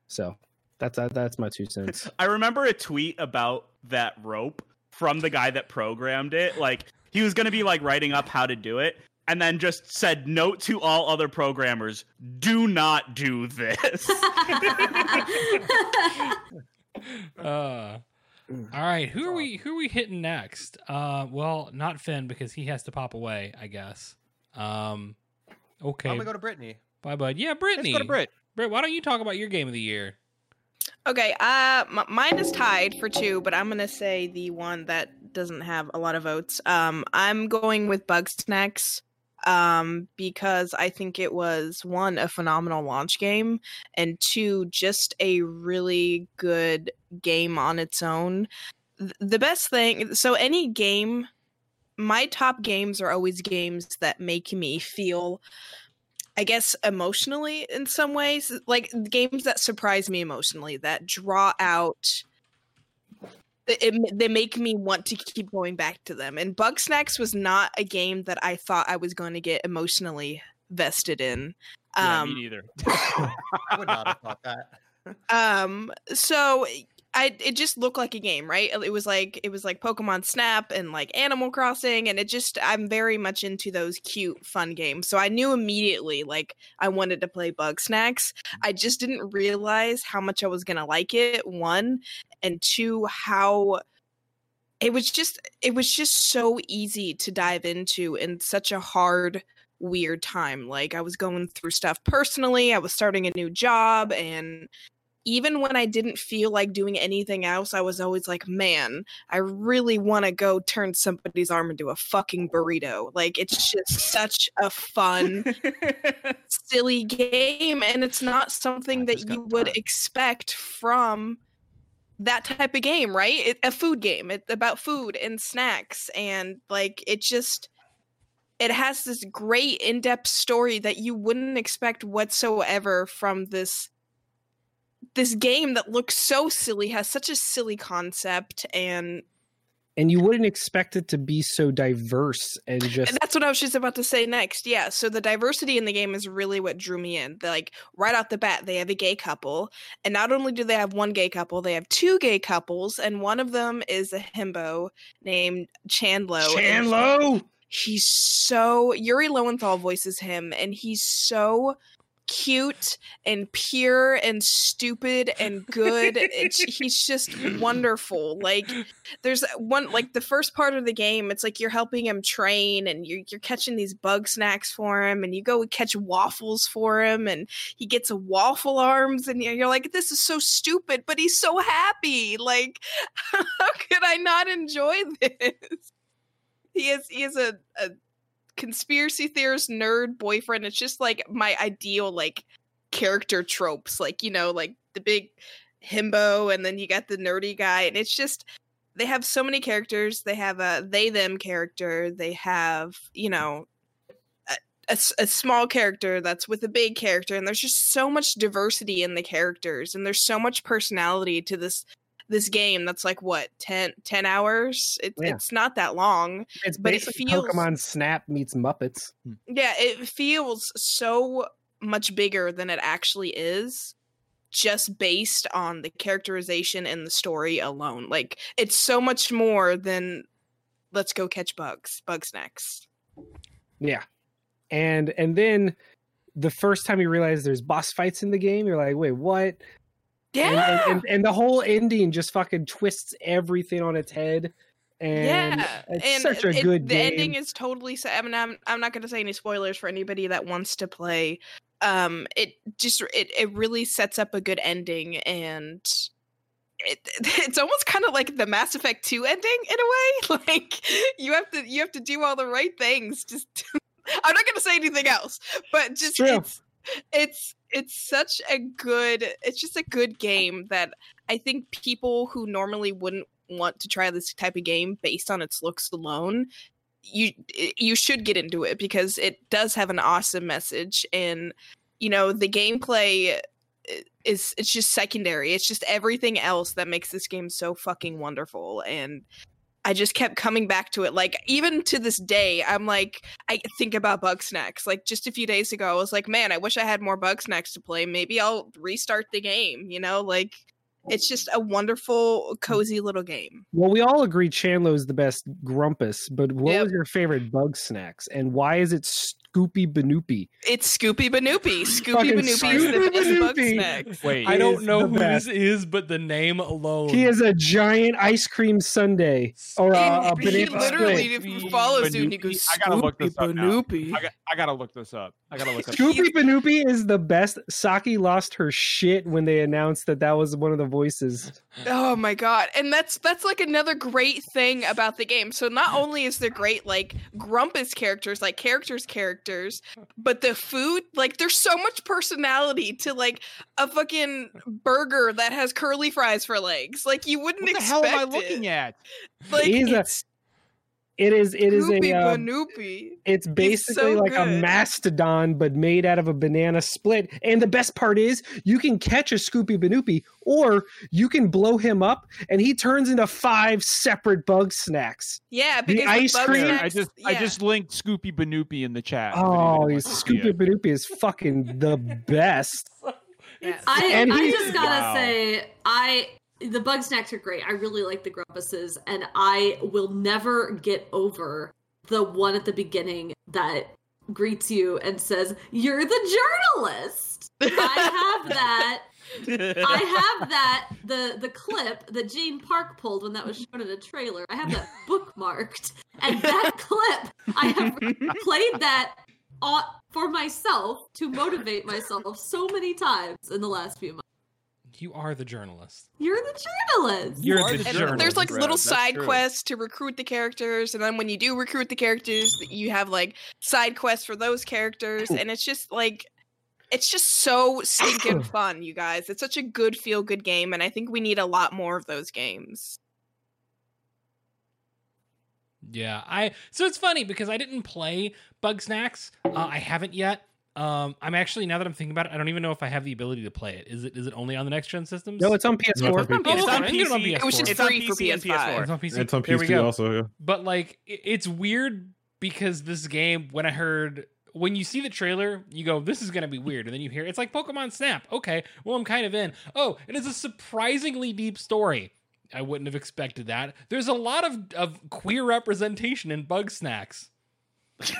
so that's that, that's my two cents [laughs] I remember a tweet about that rope from the guy that programmed it. Like he was going to be like writing up how to do it and then just said note to all other programmers, do not do this. [laughs] Uh, all right, who are we? Who are we hitting next? Uh, well, not Finn because he has to pop away, I guess. Um, okay, I'm gonna go to Brittany. Bye, bud. Yeah, Brittany. let's go to brit Britt, why don't you talk about your game of the year? Okay, uh, m- mine is tied for two, but I'm gonna say the one that doesn't have a lot of votes. Um, I'm going with Bugsnax, um, because I think it was one a phenomenal launch game, and two just a really good game on its own. Th- The best thing, so any game, my top games are always games that make me feel I guess emotionally in some ways, like games that surprise me emotionally, that draw out. It, it- they make me want to keep going back to them. And Bugsnax was not a game that I thought I was going to get emotionally vested in. Yeah, Um, me neither. I [laughs] would not have thought that. [laughs] um so i it just looked like a game right? It was like it was like pokemon snap and like animal crossing and it just i'm very much into those cute fun games. So i knew immediately like i wanted to play Bugsnax. I just didn't realize how much i was gonna like it one and two how it was just it was just so easy to dive into in such a hard weird time. Like i was going through stuff personally i was starting a new job and even when I didn't feel like doing anything else, I was always like, man, I really want to go turn somebody's arm into a fucking burrito. Like, it's just such a fun, [laughs] silly game. And it's not something that you would expect from that type of game, right? It, a food game. It's about food and snacks. And like, it just. It has this great in depth story that you wouldn't expect whatsoever from this this game that looks so silly has such a silly concept and, and you wouldn't expect it to be so diverse and just and that's what I was just about to say next. Yeah, so the diversity in the game is really what drew me in. They're like right off the bat, they have a gay couple, and not only do they have one gay couple, they have two gay couples, and one of them is a himbo named Chandlo. and Chandlo. he's so Yuri Lowenthal voices him, and he's so cute and pure and stupid and good. it's, [laughs] he's just wonderful. Like there's one like the first part of the game, it's like you're helping him train and you're you're catching these Bugsnax for him and you go catch waffles for him and he gets a waffle arms and you're, like this is so stupid, but he's so happy. Like [laughs] how could I not enjoy [laughs] this? He is he is a, a conspiracy theorist nerd boyfriend. It's just like my ideal like character tropes, like you know, like the big himbo, and then you got the nerdy guy, and it's just they have so many characters. They have a they them character. They have you know. a small character that's with a big character and there's just so much diversity in the characters and there's so much personality to this this game that's like what 10, 10 hours it, Yeah. it's not that long it's but it basically feels- Pokemon Snap meets Muppets. Hmm. yeah, it feels so much bigger than it actually is just based on the characterization and the story alone. Like it's so much more than let's go catch bugs, Bugsnax. Yeah, and and then the first time you realize there's boss fights in the game, you're like, wait, what? Yeah. And, and, and, the whole ending just fucking twists everything on its head. And yeah, it's and such a it- good the game. ending is totally. I mean, I'm I'm not going to say any spoilers for anybody that wants to play. Um, it just it it really sets up a good ending, and it [laughs] it's almost kind of like the Mass Effect Two ending in a way. [laughs] Like you have to you have to do all the right things. Just [laughs] I'm not going to say anything else, but just it's it's it's such a good it's just a good game that I think people who normally wouldn't want to try this type of game based on its looks alone you you should get into it because it does have an awesome message and you know the gameplay i- is it's just secondary. It's just everything else that makes this game so fucking wonderful and I just kept coming back to it. Like even to this day, I'm like, I think about Bugsnax. Like just a few days ago, I was like, man, I wish I had more Bugsnax to play. Maybe I'll restart the game. You know, like it's just a wonderful, cozy little game. Well, we all agree Chandlo's the best Grumpus, but what Yep. was your favorite Bugsnax, and why is it Scoopy Banoopy? It's Scoopy Banoopy. [laughs] Scoopy Fucking Banoopy is the Scoopy best bug snack. Wait, I don't know the who best. this is, but the name alone. He is a giant ice cream sundae or a, a And he banana literally split. follows you and he Banoopy? goes, I gotta look this "Scoopy up now. I got, I gotta look this up. I gotta look up. Scoopy Banoopy is the best. Saki lost her shit when they announced that that was one of the voices. Oh my god. And that's that's like another great thing about the game. So not only is there great like grumpus characters, like characters characters, but the food, like there's so much personality to like a fucking burger that has curly fries for legs. Like you wouldn't What the expect hell am I it. looking at? Like He's a- it's It is. It is Scoopy a. Uh, Banoopy. it's basically so like a mastodon, but made out of a banana split. And the best part is, you can catch a Scoopy Banoopy, or you can blow him up, and he turns into five separate Bugsnax. Yeah, The because with ice Bug cream- Yeah, I Snacks- just I just linked Scoopy Banoopy in the chat. Oh, anybody wants to see Scoopy it. Banoopy is fucking the [laughs] best. Yes. I, And I he- just gotta Wow. say, I the Bugsnax are great. I really like the grumpuses, and I will never get over the one at the beginning that greets you and says, "You're the journalist." I have [laughs] that. I have that the the clip that Gene Park pulled when that was shown in a trailer. I have that [laughs] bookmarked, and that clip I have played that for myself to motivate myself so many times in the last few months. You are the journalist. You're the journalist. You're the the And journalist. there's like little that's side true. quests to recruit the characters, and then when you do recruit the characters, you have like side quests for those characters, and it's just like it's just so stinking [coughs] fun, you guys. It's such a good feel good game, and I think we need a lot more of those games. Yeah, I so it's funny because I didn't play Bugsnax. Uh, I haven't yet. Um, I'm actually now that I'm thinking about it, I don't even know if I have the ability to play it. Is it is it only on the next gen systems? No, it's on PS4. No, it's on Oh, It's on I can get it on PC. It was just It's on free PC and PS5. PS4. It's on PC. It's on There we PC go. also. Yeah. But like, it's weird because this game, when I heard, when you see the trailer, you go, "This is gonna be weird," and then you hear it's like Pokemon Snap. Okay, well, I'm kind of in. Oh, it is a surprisingly deep story. I wouldn't have expected that. There's a lot of of queer representation in Bugsnax. [laughs]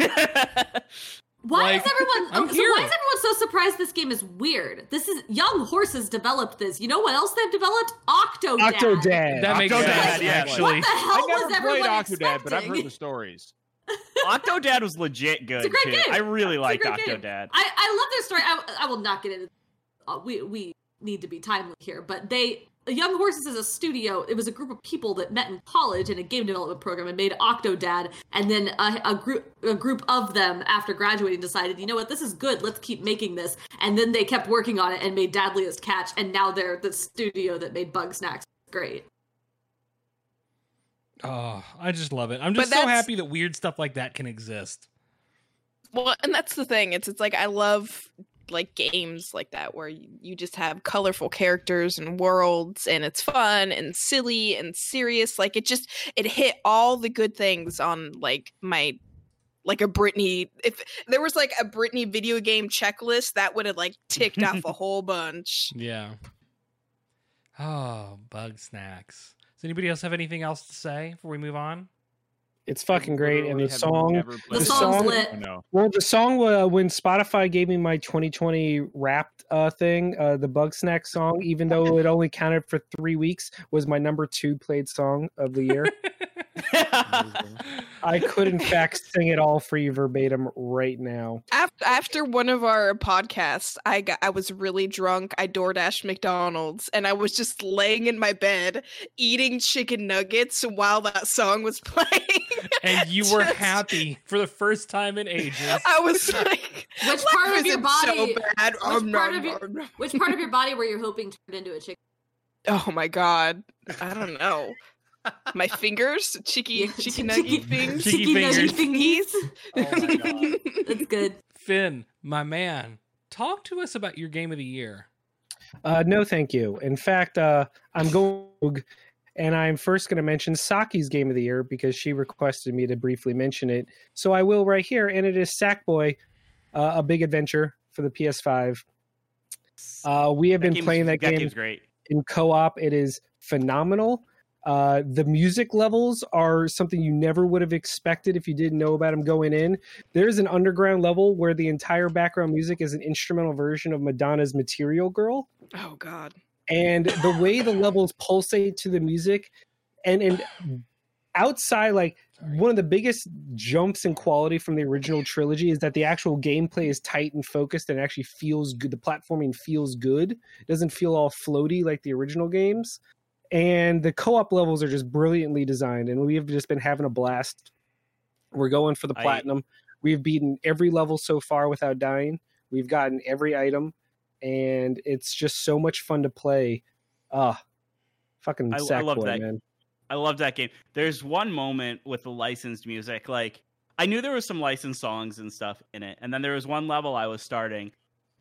Why Like, is everyone? I'm so here. why is everyone so surprised this game is weird? This is Young Horses developed this. You know what else they've developed? Octodad. Octodad. That makes Octodad, sense, yeah. actually. What the hell I was never played everyone Octodad, but I've heard the [laughs] stories. Octodad was legit good It's a great too. game. I really It's a liked. Octodad. I, I love their story. I, I will not get into. Uh, we we need to be timely here, but they Young Horses is a studio. It was a group of people that met in college in a game development program and made Octodad, and then a, a group a group of them after graduating decided, you know what, this is good. Let's keep making this, and then they kept working on it and made Dadliest Catch, and now they're the studio that made Bug Snacks. Great. Oh, I just love it. I'm just so happy that weird stuff like that can exist. Well, and that's the thing. It's it's like I love like games like that where you, you just have colorful characters and worlds and it's fun and silly and serious. Like it just it hit all the good things on like my like a Britney if there was like a Britney video game checklist that would have like ticked off a [laughs] whole bunch. Yeah. Oh, Bugsnax. Does anybody else have anything else to say before we move on? It's fucking great, and the song. never The played it. song's song- lit. I. Well, the song uh, when Spotify gave me my 2020 Wrapped uh, thing, uh, the Bug Snack song, even though it only counted for three weeks, was my number two played song of the year. [laughs] I could, in fact, sing it all for you verbatim right now. After after one of our podcasts, I got I was really drunk. I DoorDash McDonald's and I was just laying in my bed eating chicken nuggets while that song was [laughs] playing. And you were happy for the first time in ages. I was like, Which part of your isn't so body? bad." which Um, part nom, of your- nom, nom. Which part of your body were you hoping turned into a chicken? Oh my god. I don't know. My fingers, cheeky, cheeky nuggy things. Cheeky Cheeky nuggy [laughs] fingers. fingies. [laughs] Oh my god. [laughs] That's good. Finn, my man, talk to us about your game of the year. Uh, no, thank you. In fact, uh, I'm going, and I'm first going to mention Saki's game of the year because she requested me to briefly mention it. So I will right here, and it is Sackboy, uh, a big adventure for the PS5. Uh, we have been game's- playing that game game's great. in co-op. It is phenomenal. Uh, the music levels are something you never would have expected if you didn't know about them going in. There's an underground level where the entire background music is an instrumental version of Madonna's "Material Girl." Oh god. And the way the levels pulsate to the music and and outside like one of the biggest jumps in quality from the original trilogy is that the actual gameplay is tight and focused and actually feels good. The platforming feels good. It doesn't feel all floaty like the original games. And the co-op levels are just brilliantly designed, and we have just been having a blast. We're going for the I- platinum. We've beaten every level so far without dying. We've gotten every item, and it's just so much fun to play. Ah, fucking I- I love that. man. I love that game. There's one moment with the licensed music. Like I knew there was some licensed songs and stuff in it, and then there was one level I was starting,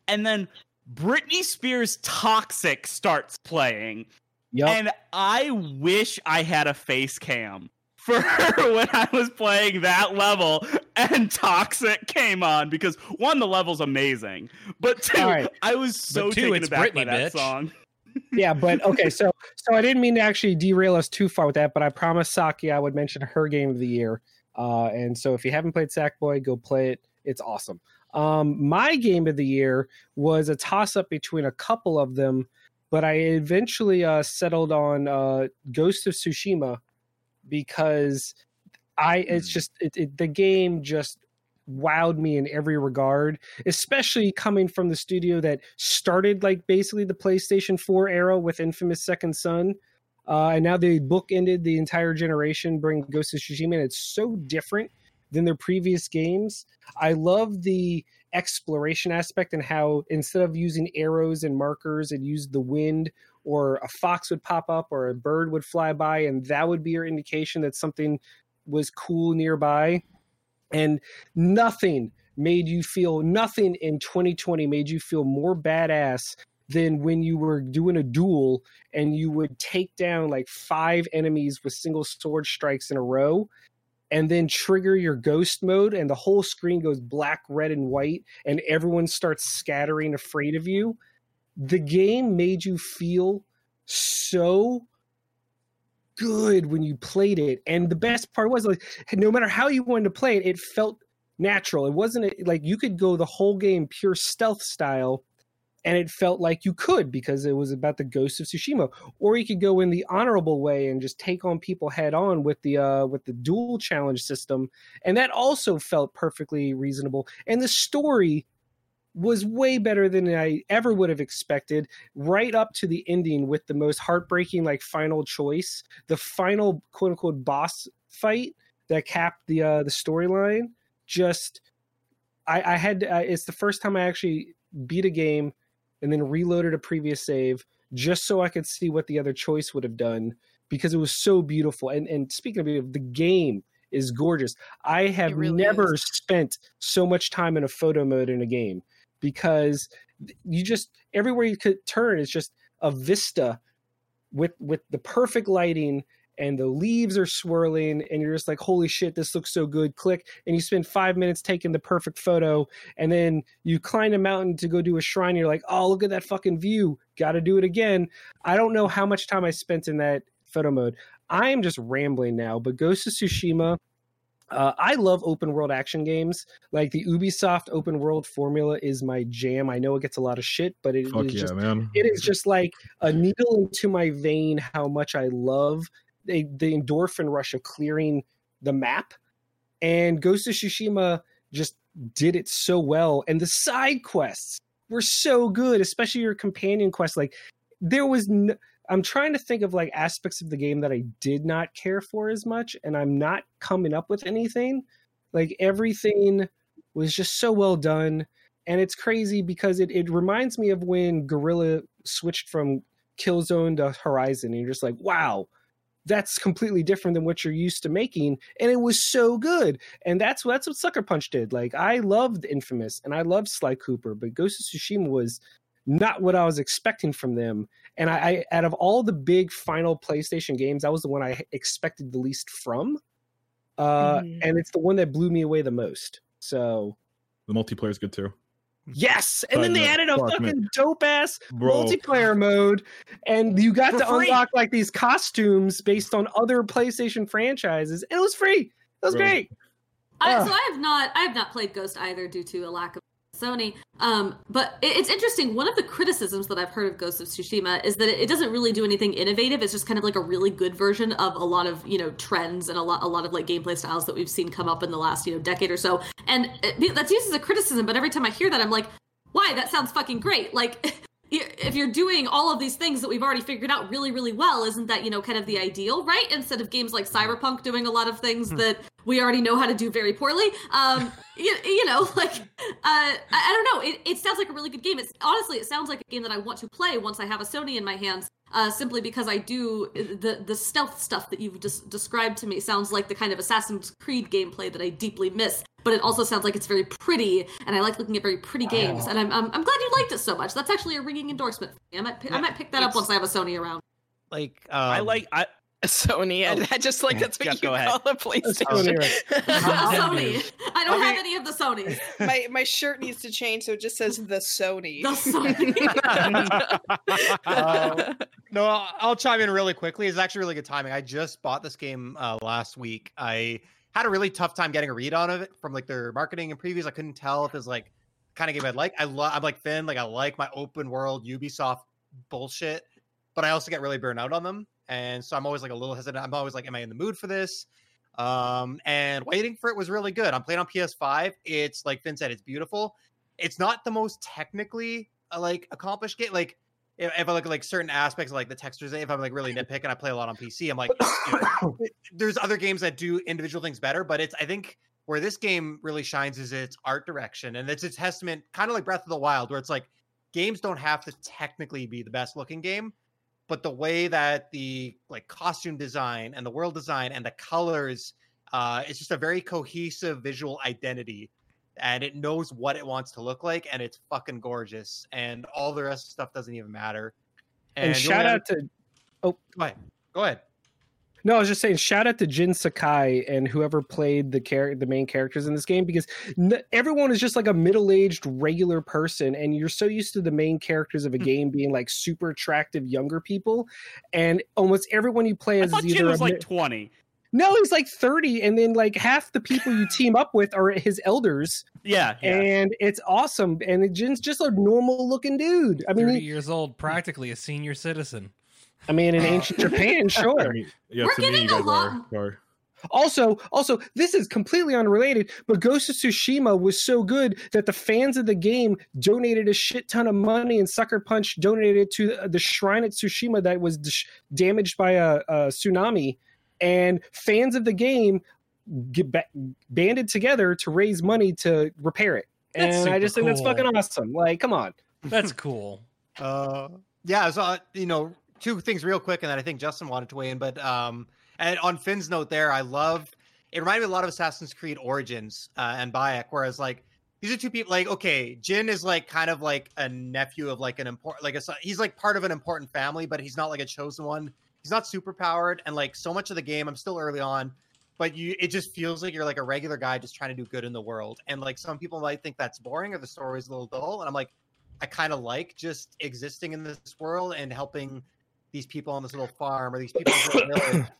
and then Britney Spears' "Toxic" starts playing, Yep. and I wish I had a face cam for her [laughs] when I was playing that level and Toxic came on because one, the level's amazing, but two, All right. I was so two, taken it's aback by Britney, that bitch. song. [laughs] yeah, but okay, so so I didn't mean to actually derail us too far with that, but I promised Saki I would mention her game of the year. Uh, and so if you haven't played Sackboy, go play it. It's awesome. Um, my game of the year was a toss up between a couple of them, but I eventually uh, settled on uh, Ghost of Tsushima because I it's just it, it, the game just wowed me in every regard especially coming from the studio that started like basically the PlayStation 4 era with Infamous Second Son. Uh, and now they bookended the entire generation, bring Ghost of Tsushima, and it's so different than their previous games. I love the exploration aspect and how instead of using arrows and markers, it used the wind, or a fox would pop up, or a bird would fly by, and that would be your indication that something was cool nearby. And nothing made you feel nothing in 2020 made you feel more badass than when you were doing a duel and you would take down like five enemies with single sword strikes in a row and then trigger your ghost mode and the whole screen goes black red and white and everyone starts scattering afraid of you the game made you feel so good when you played it. And the best part was like no matter how you wanted to play it it felt natural. It wasn't like you could go the whole game pure stealth style and it felt like you could because it was about the ghost of Tsushima. Or you could go in the honorable way and just take on people head on with the uh with the duel challenge system and that also felt perfectly reasonable. And the story was way better than I ever would have expected right up to the ending with the most heartbreaking like final choice the final quote unquote boss fight that capped the uh the storyline just I, I had uh, it's the first time I actually beat a game and then reloaded a previous save just so I could see what the other choice would have done because it was so beautiful. And and speaking of beautiful, the game is gorgeous. I have really never is. spent so much time in a photo mode in a game because you just everywhere you could turn is just a vista with with the perfect lighting and the leaves are swirling and you're just like holy shit this looks so good click and you spend five minutes taking the perfect photo and then you climb a mountain to go do a shrine and you're like oh look at that fucking view gotta do it again. I don't know how much time i spent in that photo mode. I am just rambling now but ghost of tsushima uh, I love open world action games. Like the Ubisoft open world formula is my jam. I know it gets a lot of shit, but it is Fuck yeah, just man. it is just like a needle into my vein how much I love the, the endorphin rush of clearing the map. And Ghost of Tsushima just did it so well. And the side quests were so good, especially your companion quest. Like there was no, I'm trying to think of like aspects of the game that I did not care for as much, and I'm not coming up with anything. Like everything was just so well done and it's crazy because it, it reminds me of when Guerrilla switched from Killzone to Horizon, and you're just like, wow, that's completely different than what you're used to making, and it was so good. And that's that's what Sucker Punch did. Like I loved Infamous and I loved Sly Cooper, but Ghost of Tsushima was not what I was expecting from them. And I, I out of all the big final PlayStation games, that was the one I expected the least from. Uh, Mhm. and it's the one that blew me away the most. So The multiplayer is good too, Yes, and then they man. added a fucking dope ass multiplayer mode, and you got For to free. unlock like these costumes based on other PlayStation franchises. And it was free. It was Bro. great. I, Ugh. so I have not I have not played Ghost either due to a lack of Sony. Um, but it, it's interesting. One of the criticisms that I've heard of Ghost of Tsushima is that it, it doesn't really do anything innovative. It's just kind of like a really good version of a lot of you know trends and a lot a lot of like gameplay styles that we've seen come up in the last you know decade or so. And it, that's used as a criticism. But every time I hear that, I'm like, why? That sounds fucking great. Like. [laughs] If you're doing all of these things that we've already figured out really, really well, isn't that you know kind of the ideal, right? Instead of games like Cyberpunk doing a lot of things that we already know how to do very poorly. Um, [laughs] you, you know, [laughs] like uh, I, I don't know. It, it sounds like a really good game. It's honestly, it sounds like a game that I want to play once I have a Sony in my hands. Uh, simply because I do the the stealth stuff that you've just described to me sounds like the kind of Assassin's Creed gameplay that I deeply miss. But it also sounds like it's very pretty, and I like looking at very pretty games. And I'm I'm, I'm glad you liked it so much. That's actually a ringing endorsement. For me. I might I might pick that up once I have a Sony around. Like um, I like I [laughs] Sony. Oh, I, I just like that's what Jeff, you go ahead. call a PlayStation. [laughs] Sony. I don't I'll have be- any of the Sonys. [laughs] my my shirt needs to change so it just says the Sony. The Sony. Uh, no, I'll, I'll chime in really quickly. It's actually really good timing. I just bought this game uh, last week. I had a really tough time getting a read on of it from like their marketing and previews. I couldn't tell if it's like kind of game I'd like. I love. I'm like Finn. Like I like my open world Ubisoft bullshit, but I also get really burned out on them, and so I'm always like a little hesitant. I'm always like, am I in the mood for this? Um, and waiting for it was really good. I'm playing on PS5. It's like Finn said, it's beautiful. It's not the most technically uh, like accomplished game. Like if, if I look at like certain aspects, like the textures, if I'm like really [laughs] nitpicking, I play a lot on PC. I'm like, you know, [coughs] there's other games that do individual things better, but it's I think where this game really shines is its art direction, and it's a testament, kind of like Breath of the Wild, where it's like games don't have to technically be the best looking game, but the way that the like costume design and the world design and the colors, uh, it's just a very cohesive visual identity and it knows what it wants to look like and it's fucking gorgeous and all the rest of stuff doesn't even matter. And, the shout out to oh go ahead. Go ahead No, I was just saying, shout out to Jin Sakai and whoever played the char- the main characters in this game because n- everyone is just like a middle aged regular person, and you're so used to the main characters of a Hmm. game being like super attractive younger people, and almost everyone you play I as thought is Jin was a like twenty. no, he's like thirty, and then like half the people you team up with are his elders, Yeah, yeah. and it's awesome. And Jin's just a normal looking dude. I mean, Thirty he- years old, practically a senior citizen. I mean, in [laughs] ancient Japan, sure. I mean, yeah, We're to me, getting a lot- are, are. Also, also, this is completely unrelated, but Ghost of Tsushima was so good that the fans of the game donated a shit ton of money, and Sucker Punch donated to the shrine at Tsushima that was dis- damaged by a, a tsunami, and fans of the game get ba- banded together to raise money to repair it. That's and I super just think that's fucking awesome. Like, come on. That's cool. [laughs] Uh, yeah. So uh, you know, two things real quick, and then I think Justin wanted to weigh in. But um, and on Finn's note, there, I love. It reminded me a lot of Assassin's Creed Origins uh, and Bayek, whereas like these are two people. Like, okay, Jin is like kind of like a nephew of like an important, like a he's like part of an important family, but he's not like a chosen one. He's not super powered, and like so much of the game, I'm still early on. But you, it just feels like you're like a regular guy just trying to do good in the world. And like some people might think that's boring or the story's a little dull. And I'm like, I kind of like just existing in this world and helping these people on this little farm or these people in this village. [coughs]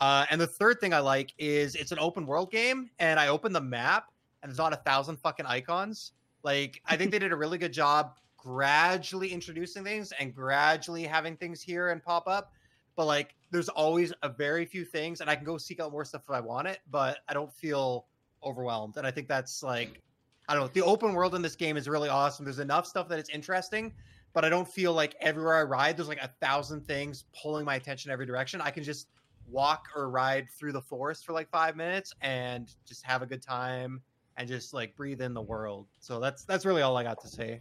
Uh, and the third thing I like is it's an open world game, and I open the map and there's not a thousand fucking icons. Like I think they did a really good job gradually introducing things and gradually having things here and pop up. But like there's always a very few things, and I can go seek out more stuff if I want it, but I don't feel overwhelmed. And I think that's like I don't know. The open world in this game is really awesome. There's enough stuff that it's interesting, but I don't feel like everywhere I ride, there's like a thousand things pulling my attention every direction. I can just walk or ride through the forest for like five minutes and just have a good time and just like breathe in the world. So that's that's really all I got to say.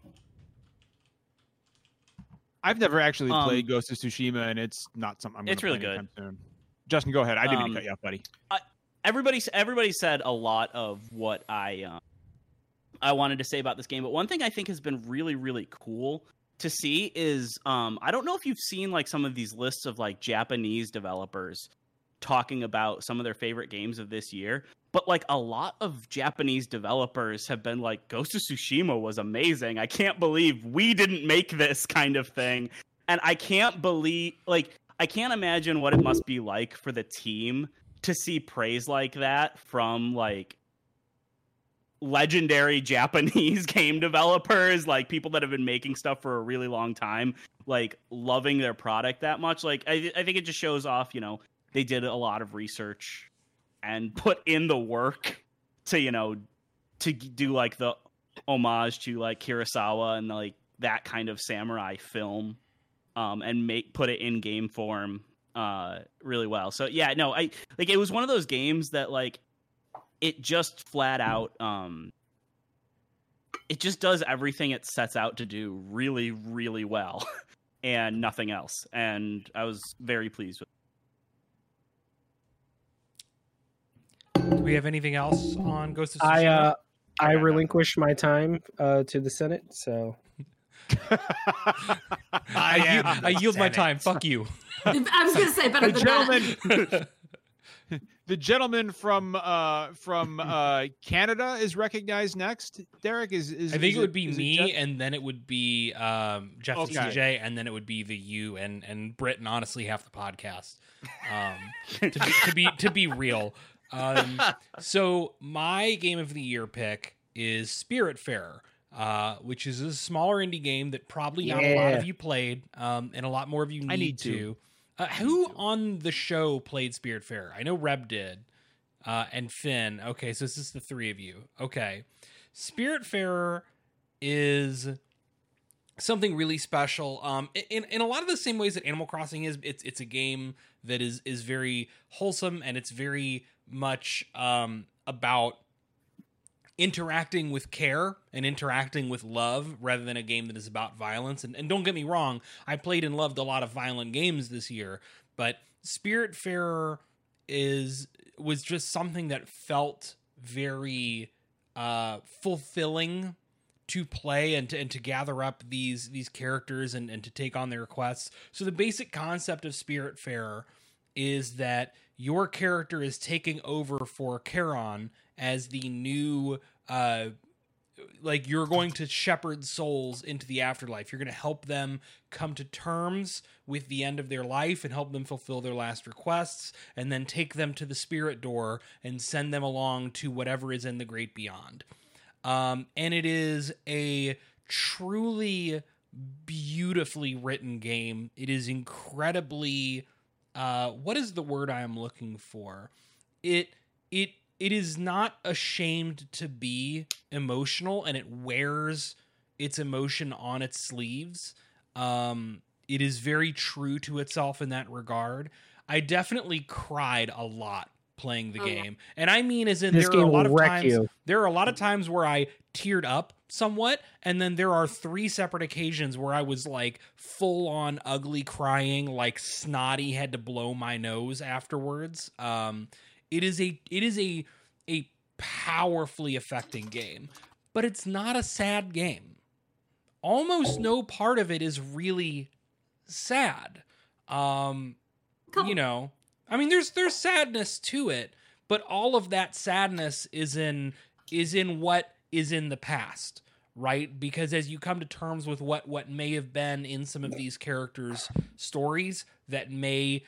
I've never actually Um, played Ghost of Tsushima, and it's not something I'm. It's really good. Soon. Justin, go ahead. I didn't mean Um, to cut you off, buddy. everybody everybody said a lot of what I um, I wanted to say about this game, but one thing I think has been really really cool to see is um, I don't know if you've seen like some of these lists of like Japanese developers talking about some of their favorite games of this year, but like a lot of Japanese developers have been like Ghost of Tsushima was amazing. I can't believe we didn't make this [laughs] kind of thing. And I can't believe like I can't imagine what it must be like for the team to see praise like that from like legendary [laughs] Japanese game developers, like people that have been making stuff for a really long time, like loving their product that much. Like I, I think it just shows off, you know, they did a lot of research and [laughs] put in the work to, you know, to do like the homage to like Kurosawa and like that kind of samurai film, um, and make put it in game form, uh, really well. So yeah, no, I like it was one of those games that like it just flat out um it just does everything it sets out to do really really well [laughs] and nothing else and i was very pleased with it. Do we have anything else on Ghost of I uh, I relinquish my time uh, to the Senate. So [laughs] I, am yield- I yield my time. Fuck you. [laughs] I was gonna say better the than that. Gentleman the gentleman from uh from [laughs] uh canada is recognized next derek is, is I think is it would be is me, Jeff? and then it would be um, Jeff Okay. CJ, and then it would be the you and and Britt, and honestly half the podcast. Um, [laughs] to, be, to be to be real. Um, so my game of the year pick is Spiritfarer, uh, which is a smaller indie game that probably not a lot of you played, um, and a lot more of you need, I need to. Uh, who on the show played Spiritfarer? I know Reb did, uh, and Finn. Okay, so this is the three of you. Okay, Spirit Spiritfarer is something really special. Um, in in a lot of the same ways that Animal Crossing is, it's it's a game that is is very wholesome and it's very much um about interacting with care and interacting with love rather than a game that is about violence. And, and don't get me wrong, I played and loved a lot of violent games this year, but Spiritfarer is was just something that felt very uh fulfilling to play and to, and to gather up these these characters and, and to take on their quests. So the basic concept of Spiritfarer is that your character is taking over for Charon as the new uh like you're going to shepherd souls into the afterlife. You're going to help them come to terms with the end of their life and help them fulfill their last requests and then take them to the spirit door and send them along to whatever is in the great beyond. Um, and it is a truly beautifully written game. It is incredibly uh, what is the word I am looking for? It it it is not ashamed to be emotional and it wears its emotion on its sleeves. Um, it is very true to itself in that regard. I definitely cried a lot playing the Oh, yeah. game. And I mean as in this there are a lot of times you. there are a lot of times where I teared up somewhat, and then there are three separate occasions where I was like full on ugly crying, like snotty, had to blow my nose afterwards. Um, it is a it is a a powerfully affecting game, but it's not a sad game. Almost no part of it is really sad. Um, you know i mean there's there's sadness to it but all of that sadness is in is in what is in the past right because as you come to terms with what what may have been in some of these characters stories that may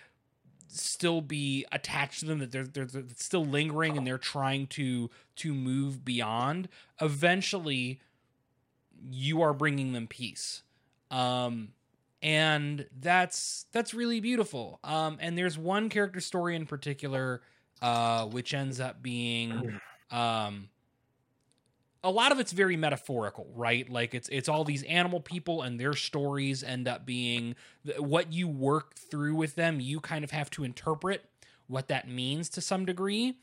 still be attached to them that they're, they're, they're still lingering and they're trying to to move beyond eventually you are bringing them peace. Um and that's that's really beautiful. Um and there's one character story in particular uh which ends up being um a lot of it's very metaphorical right? Like it's it's all these animal people and their stories end up being what you work through with them you kind of have to interpret what that means to some degree.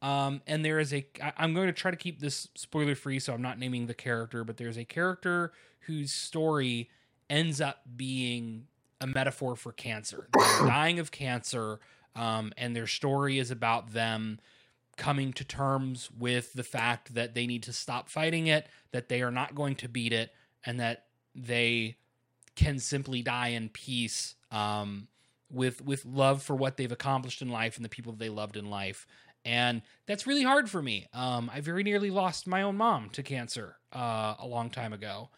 Um, and there is a I'm going to try to keep this spoiler free so i'm not naming the character but there's a character whose story ends up being a metaphor for cancer. They're [coughs] dying of cancer um, and their story is about them coming to terms with the fact that they need to stop fighting it, that they are not going to beat it, and that they can simply die in peace um, with with love for what they've accomplished in life and the people they loved in life. And that's really hard for me. Um, I very nearly lost my own mom to cancer uh, a long time ago.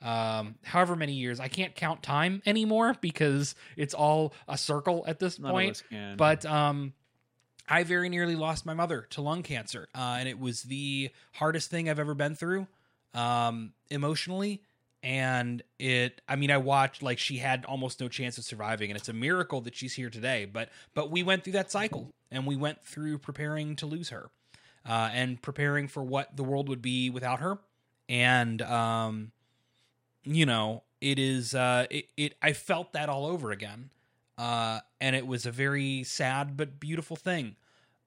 Um, however many years, I can't count time anymore because it's all a circle at this None of point us can. but um I very nearly lost my mother to lung cancer, uh, and it was the hardest thing I've ever been through um, emotionally. And it, I mean, I watched like she had almost no chance of surviving, and it's a miracle that she's here today. But but we went through that cycle, and we went through preparing to lose her, uh, and preparing for what the world would be without her. And um, you know, it is uh, it, it. I felt that all over again uh, and it was a very sad but beautiful thing.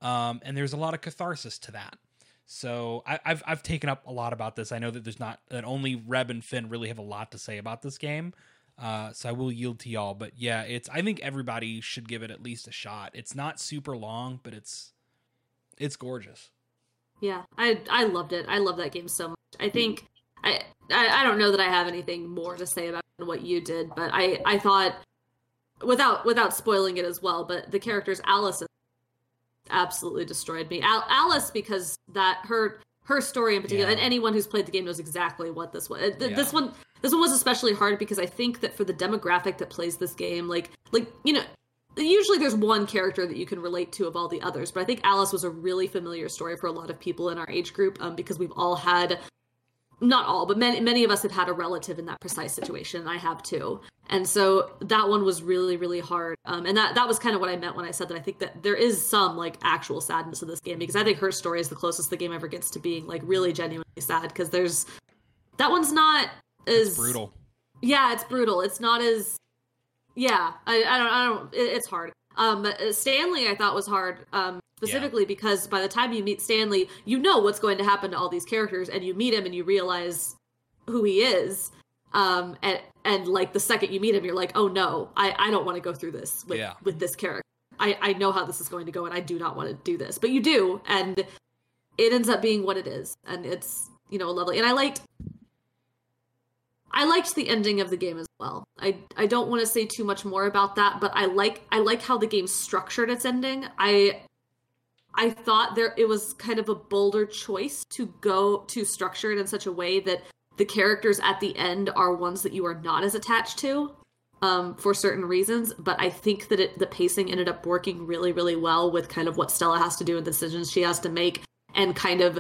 Um, and there's a lot of catharsis to that. So I, I've I've taken up a lot about this. I know that there's not that only Reb and Finn really have a lot to say about this game. Uh, so I will yield to y'all. But yeah, it's I think everybody should give it at least a shot. It's not super long, but it's it's gorgeous. Yeah, I I loved it. I love that game so much. I think I, I I don't know that I have anything more to say about what you did, but I I thought without without spoiling it as well, but the characters Alice absolutely destroyed me. Al- Alice because that her her story in particular, Yeah. and anyone who's played the game knows exactly what this was. Th- Yeah. This one this one was especially hard because I think that for the demographic that plays this game, like like you know. Usually there's one character that you can relate to of all the others, but I think Alice was a really familiar story for a lot of people in our age group um, because we've all had not all, but many many of us have had a relative in that precise situation. I have too, and so that one was really really hard. Um, and that that was kind of what I meant when I said that I think that there is some like actual sadness in this game because I think her story is the closest the game ever gets to being like really genuinely sad because there's that one's not as Brutal. yeah, it's brutal. It's not as yeah. I, I don't I don't. It, it's hard. Um, but, uh, Stanley I thought was hard. Um, specifically because by the time you meet Stanley, you know what's going to happen to all these characters, and you meet him and you realize who he is. Um, and and like the second you meet him, you're like, oh no, I I don't want to go through this with Yeah. with this character. I I know how this is going to go, and I do not want to do this. But you do, and it ends up being what it is, and it's you know lovely. And I liked I liked the ending of the game as well. I I don't want to say too much more about that, but I like I like how the game structured its ending. I I thought there it was kind of a bolder choice to go to structure it in such a way that the characters at the end are ones that you are not as attached to um, for certain reasons. But I think that it, the pacing ended up working really, really well with kind of what Stella has to do and decisions she has to make, and kind of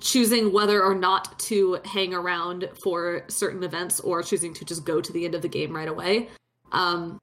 choosing whether or not to hang around for certain events or choosing to just go to the end of the game right away. Um,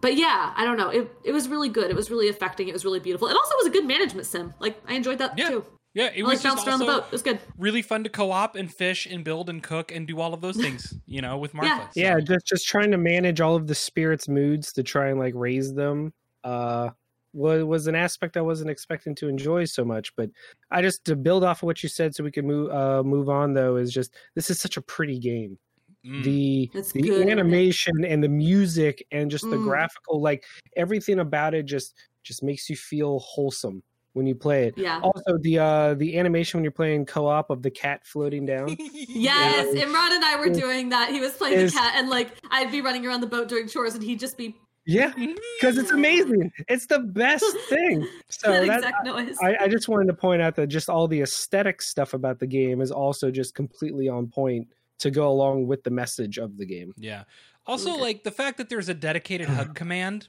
but yeah, I don't know. It it was really good. It was really affecting. It was really beautiful. It also was a good management sim. Like I enjoyed that Yeah. too. Yeah, it I was like just bounced around the boat. It was good. really fun to co-op and fish and build and cook and do all of those [laughs] things. You know, with Martha. So- yeah just just trying to manage all of the spirits moods to try and like raise them uh was was an aspect i wasn't expecting to enjoy so much but i just to build off of what you said so we can move uh move on though is just this is such a pretty game Mm. the It's the good, animation and the music and just the Mm. graphical like everything about it just just makes you feel wholesome when you play it Yeah. also the uh the animation when you're playing co-op of the cat floating down [laughs] [laughs] Yes, Yeah. Imran and I were Is- doing that. He was playing is- the cat, and like I'd be running around the boat doing chores, and he'd just be yeah [laughs] because it's amazing it's the best thing so that that, exact noise. I, I just wanted to point out that just all the aesthetic stuff about the game is also just completely on point to go along with the message of the game. Yeah. Also, Okay. like the fact that there's a dedicated hug [clears throat] command,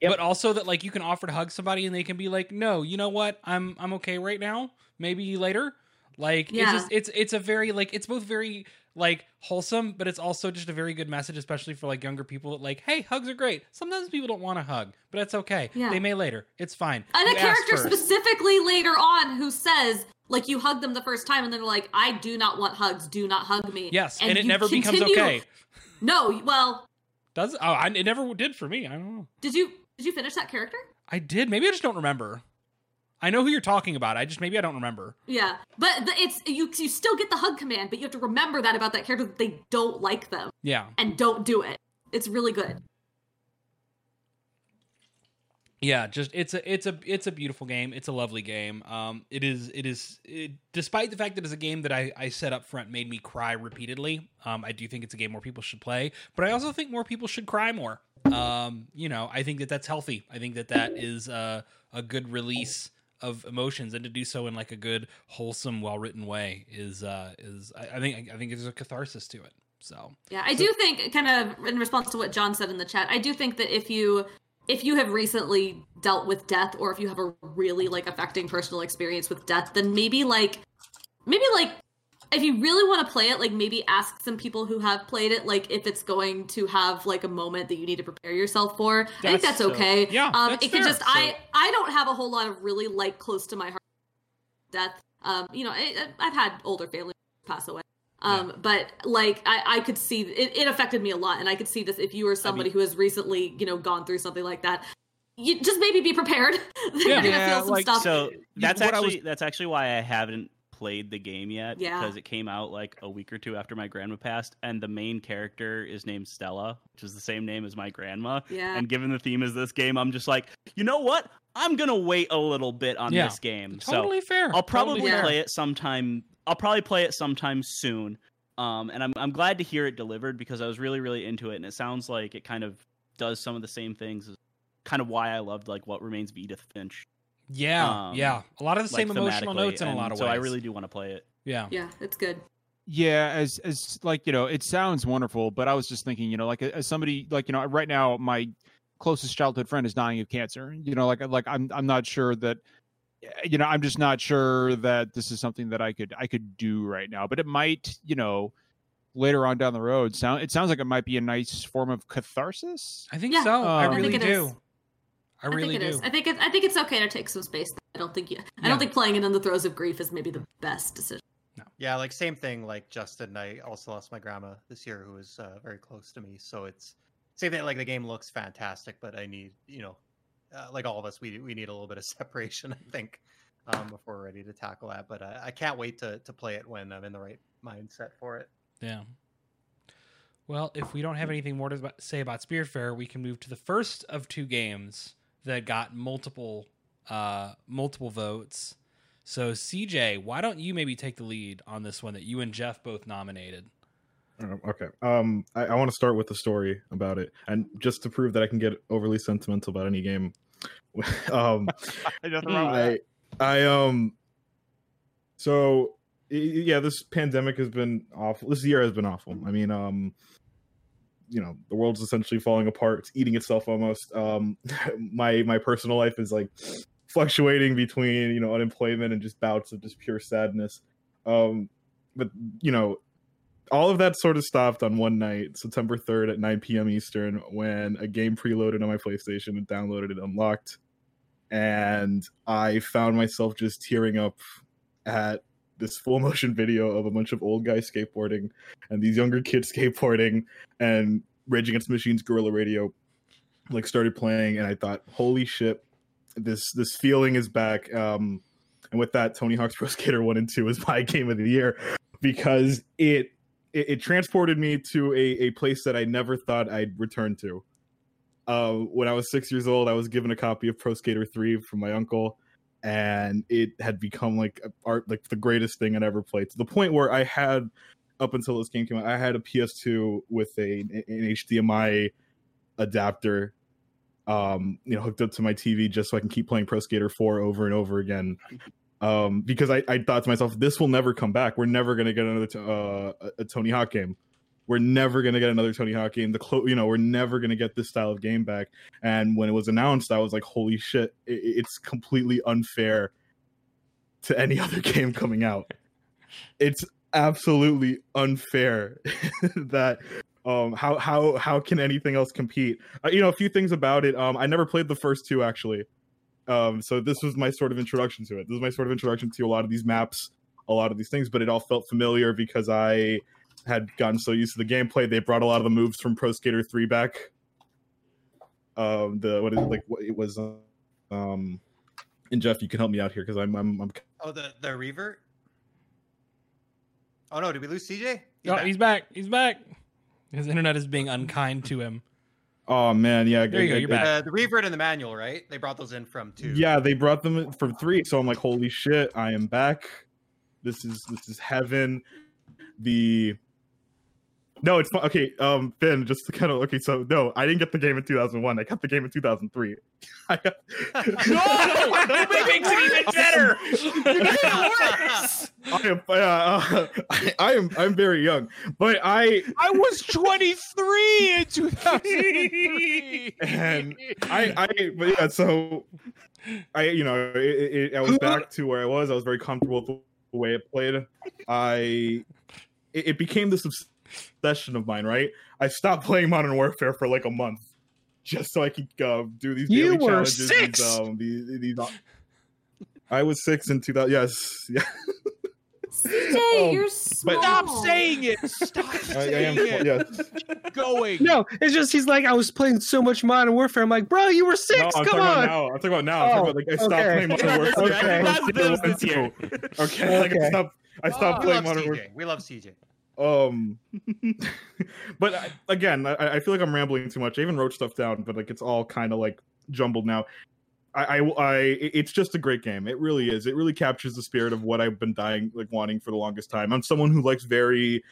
Yep. but also that like you can offer to hug somebody and they can be like, "No, you know what? I'm I'm okay right now. Maybe later." Like it's just it's it's a very like it's both very like wholesome, but it's also just a very good message, especially for like younger people. That, like, hey, hugs are great. Sometimes people don't want to hug, but that's okay. Yeah. They may later. It's fine. and You a character specifically later on who says, like, you hug them the first time, and then they're like, "I do not want hugs. Do not hug me." Yes, and, it you never becomes okay. [laughs] No, well, Does oh, I, it never did for me. I don't know. did you did you finish that character? I did. Maybe I just don't remember. I know who you're talking about. I just maybe I don't remember. Yeah, but the, it's you. You still get the hug command, but you have to remember that about that character that they don't like them Yeah. and don't do it. It's really good. Yeah, just it's a it's a it's a beautiful game. It's a lovely game. Um, it is it is it, despite the fact that it's a game that I I said up front made me cry repeatedly. Um, I do think it's a game more people should play, but I also think more people should cry more. Um, you know, I think that that's healthy. I think that that is a a good release of emotions, and to do so in like a good, wholesome, well written way is uh is I, I think I think there's a catharsis to it. So Yeah, I do think, kind of in response to what John said in the chat, I do think that if you if you have recently dealt with death or if you have a really like affecting personal experience with death, then maybe like maybe like if you really want to play it, like maybe ask some people who have played it, like if it's going to have like a moment that you need to prepare yourself for. I think That's that's okay. yeah, um, that's it can fair. just I I don't have a whole lot of really like close to my heart death. Um, you know, I, I- I've had older family pass away. Um, but like I, I could see it, it affected me a lot, and I could see this if you were somebody who has recently, you know, gone through something like that. You just maybe be prepared. [laughs] You're Yeah. gonna Yeah, feel some like, stuff. So that's what actually was- that's actually why I haven't played the game yet Yeah. because it came out like a week or two after my grandma passed, and the main character is named Stella, which is the same name as my grandma. yeah. And given the theme is this game, I'm just like, you know what? I'm gonna wait a little bit on Yeah. this game. Totally fair. I'll probably Totally fair. play it sometime. I'll probably play it sometime soon. Um, and I'm I'm glad to hear it delivered because I was really really into it, and it sounds like it kind of does some of the same things. Kind of why I loved like what remains of Edith Finch. Yeah, um, yeah. A lot of the like, same emotional notes in a lot of so ways. So I really do want to play it. yeah. yeah, it's good. Yeah, as as like you know, it sounds wonderful, but I was just thinking, you know, like as somebody like you know, right now my closest childhood friend is dying of cancer. You know, like like I'm I'm not sure that you know, I'm just not sure that this is something that I could I could do right now, but it might, you know, later on down the road sound it sounds like it might be a nice form of catharsis. I think Yeah, so. I Um, I really think it do. is. I really think it do. is. I think it, I think it's okay to take some space. I don't think you. I Yeah. don't think playing it in the throes of grief is maybe the best decision. No. Yeah, like same thing. Like Justin, I also lost my grandma this year, who was uh, very close to me. So it's same thing. Like the game looks fantastic, but I need, you know, uh, like all of us, we we need a little bit of [laughs] separation, I think, um, before we're ready to tackle that. But uh, I can't wait to to play it when I'm in the right mindset for it. Yeah. Well, if we don't have anything more to say about Spiritfarer, we can move to the first of two games that got multiple uh multiple votes. So CJ, why don't you maybe take the lead on this one that you and Jeff both nominated? Um, okay. Um, I, I want to start with the story about it, and just to prove that I can get overly sentimental about any game. [laughs] um, [laughs] Nothing wrong with that. I, I um, so yeah, this pandemic has been awful. This year has been awful. I mean, um, you know, the world's essentially falling apart. It's eating itself almost. Um, [laughs] my my personal life is like fluctuating between you know unemployment and just bouts of just pure sadness. Um, but you know, all of that sort of stopped on one night, September 3rd at 9 p.m. Eastern, when a game preloaded on my PlayStation and downloaded it unlocked. And I found myself just tearing up at this full motion [laughs] video of a bunch of old guys skateboarding and these younger kids [laughs] skateboarding and Rage Against Machines Guerrilla Radio like started playing and I thought, holy shit, this this feeling is back. Um and with that, Tony Hawk's Pro Skater 1 and 2 is [laughs] my game of the year because it it, it transported me to a, a place that I never thought I'd return to. Uh, when I was six years old, I was given a copy of Pro Skater 3 from my uncle, and it had become like art, like the greatest thing I'd ever played. To the point where I had, up until this game came out, I had a PS2 with a an HDMI adapter, um, you know, hooked up to my TV just so I can keep playing Pro Skater 4 over and over again um, because I, I thought to myself, this will never come back. We're never to get another t- uh, a- Tony Hawk game. We're never to get another Tony Hawk game. The clo- you know, we're never to get this style of game back. And when it was announced, I was like, holy shit! It, it's completely unfair to any [laughs] other game coming out. It's absolutely unfair [laughs] that um how how how can anything else compete uh, you know a few things about it um i never played the first two actually um so this was my sort of introduction to it this was my sort of introduction to a lot of these maps a lot of these things but it all felt familiar because i had gotten so used to the gameplay they brought a lot of the moves from pro skater 3 back um the what is it like what it was um and jeff you can help me out here because i'm i'm, I'm Oh, the the revert. Oh no, did we lose CJ? He's oh, back. he's back. He's back. His internet is being unkind to him. Oh man yeah There you go, I- you're I- back. Uh, the revert and the manual, right? They brought those in from two. Yeah, they brought them from three, so I'm like, holy shit, I am back. This is this is heaven. The No, it's fine. Okay, um, Finn, just to kind of okay. So no, I didn't get the game in 2001. I got the game in 2003. [laughs] I got, [laughs] No, that [laughs] makes it even better. I am, uh, uh, I, I am, I'm very young, but I I was 23 in 2003. and I, I, but yeah. So I, you know, it, it, I was back to where I was. I was very comfortable with the way it played. I, it, it became this obsession of mine. Right, I stopped [laughs] playing Modern Warfare for like a month. Just so I could uh, do these You daily were challenges, six! These, um, these, these, I was six in 2000. Yes, [laughs] yeah. CJ, [laughs] Um, you're but- small. Stop saying it. Stop I, I am. it. Yes. Going. No, it's just he's like I was playing so much Modern Warfare. I'm like, bro, you were six. No, I'm Come on. now. I'm talking about now. I'm talking Oh, about like I stopped okay. playing Modern Warfare. Okay. That's this this. Okay, like I stopped. I stopped Oh, we playing love Modern CJ. Warfare. We love CJ. Um, [laughs] but I, again, I, I feel like I'm rambling too much. I even wrote stuff down, but like it's all kind of like jumbled now. I, I, I, it's just a great game. It really is. It really captures the spirit of what I've been dying, like wanting for the longest time. I'm someone who likes very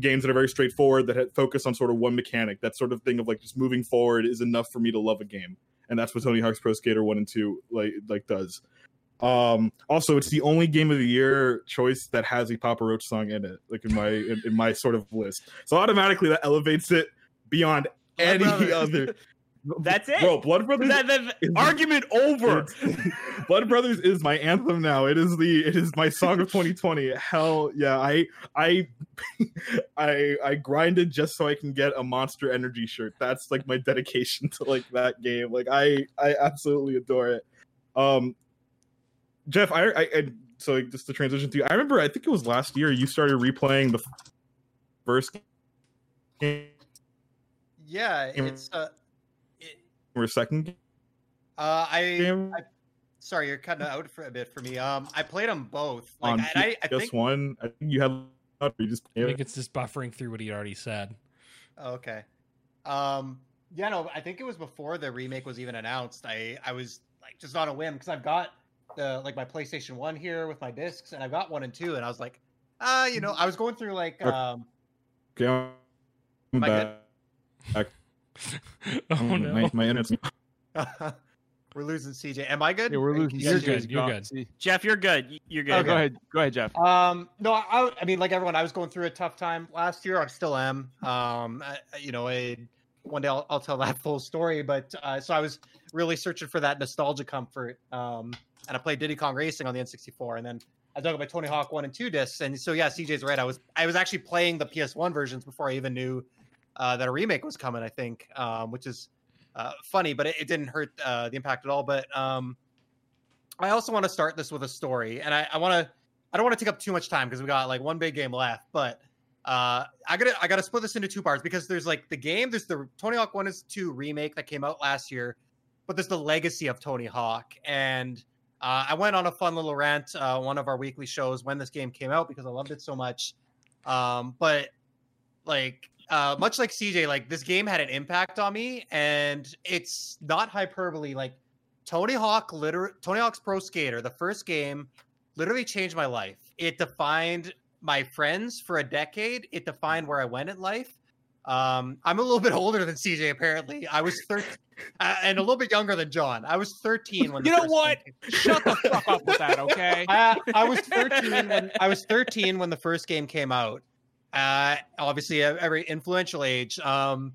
games that are very straightforward, that focus on sort of one mechanic. That sort of thing of like just moving forward is enough for me to love a game, and that's what Tony Hawk's Pro Skater One and Two like like does. Um, also, it's the only game of the year choice that has a Papa Roach song in it, like in my in, in my sort of list. So automatically that elevates it beyond Blood any Brothers. other. [laughs] That's it. Bro, Blood Brothers. That, that- is- argument over. [laughs] Blood Brothers is my anthem now. It is the it is my song of 2020. Hell yeah, I I [laughs] I I grinded just so I can get a Monster Energy shirt. That's like my dedication to like that game. Like I I absolutely adore it. Um, Jeff, I I, I so like, just to transition to you, I remember I think it was last year you started replaying the first game Yeah, it's uh, it, or second uh, I, game I sorry, you're cutting out for a bit for me. Um, I played them both. Like, on and I, I PS think. One. I think you had you just I think it's just buffering through what he already said. Oh, okay. Um, yeah, no, I think it was before the remake was even announced. I, I was like just on a whim because I've got the like my PlayStation One here with my discs, and I've got one and two, and I was like, ah, you know, I was going through like, um, Okay, I'm Am I back. [laughs] oh Mm, no. My, my internet's [laughs] we're losing CJ. Am I good? Yeah, we're losing. you You're guys CJ's hear good, me? you're good. See- Jeff, you're good. You're good. Oh, go ahead. Go ahead, Jeff. Um, no, I, I mean, like everyone, I was going through a tough time last year. I still am. Um, I, you know, I, one day I'll, I'll tell that full story. But uh, so I was really searching for that nostalgia comfort. Um, and I played Diddy Kong Racing on the N64, and then I dug up my Tony Hawk one and two discs. And so yeah, CJ's right. I was I was actually playing the PS1 versions before I even knew uh, that a remake was coming. I think, um, which is uh, funny, but it, it didn't hurt uh, the impact at all. But um, I also want to start this with a story, and I, I want to. I don't want to take up too much time because we got like one big game left, but uh, I gotta I gotta split this into two parts because there's like the game, there's the Tony Hawk One is Two remake that came out last year, but there's the legacy of Tony Hawk, and uh, I went on a fun little rant uh, one of our weekly shows when this game came out because I loved it so much. Um, but like uh, much like CJ, like this game had an impact on me, and it's not hyperbole. Like Tony Hawk, literally Tony Hawk's Pro Skater, the first game, literally changed my life. It defined my friends for a decade. It defined where I went in life. Um, I'm a little bit [laughs] older than CJ. Apparently, I was 13 uh, and a little bit younger than John. I was 13 when. the You know what? came- Shut the fuck up with that, okay? [laughs] I, I was 13 when I was 13 when the first game came out. Uh, obviously, a very influential age. Um,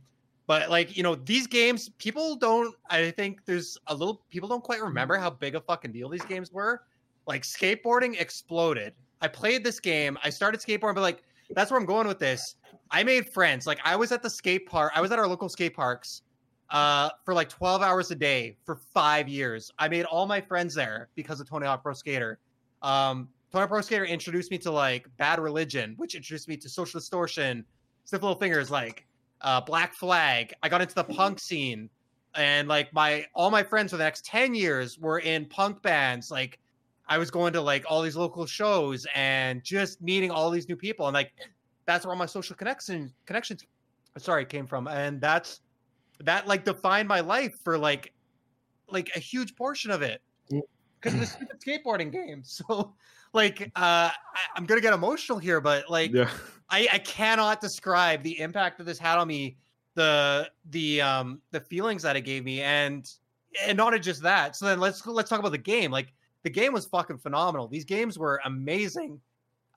but like you know, these games, people don't. I think there's a little people don't quite remember how big a fucking deal these games were. Like skateboarding exploded. I played this game. I started skateboarding, but like that's where I'm going with this. I made friends. Like I was at the skate park. I was at our local skate parks uh, for like 12 hours a day for five years. I made all my friends there because of Tony Hawk Pro Skater. Um, Tony Hawk Pro Skater introduced me to like Bad Religion, which introduced me to Social Distortion, Stiff Little Fingers, like uh, Black Flag. I got into the punk scene, and like my all my friends for the next 10 years were in punk bands. Like I was going to like all these local shows and just meeting all these new people, and like that's where all my social connection connections, sorry, came from, and that's that like defined my life for like like a huge portion of it because of the stupid skateboarding game. [laughs] So, like, uh, I, I'm gonna get emotional here, but like, Yeah. I, I cannot describe the impact that this had on me, the the um the feelings that it gave me, and and not just that. So then let's let's talk about the game. Like the game was fucking phenomenal. These games were amazing.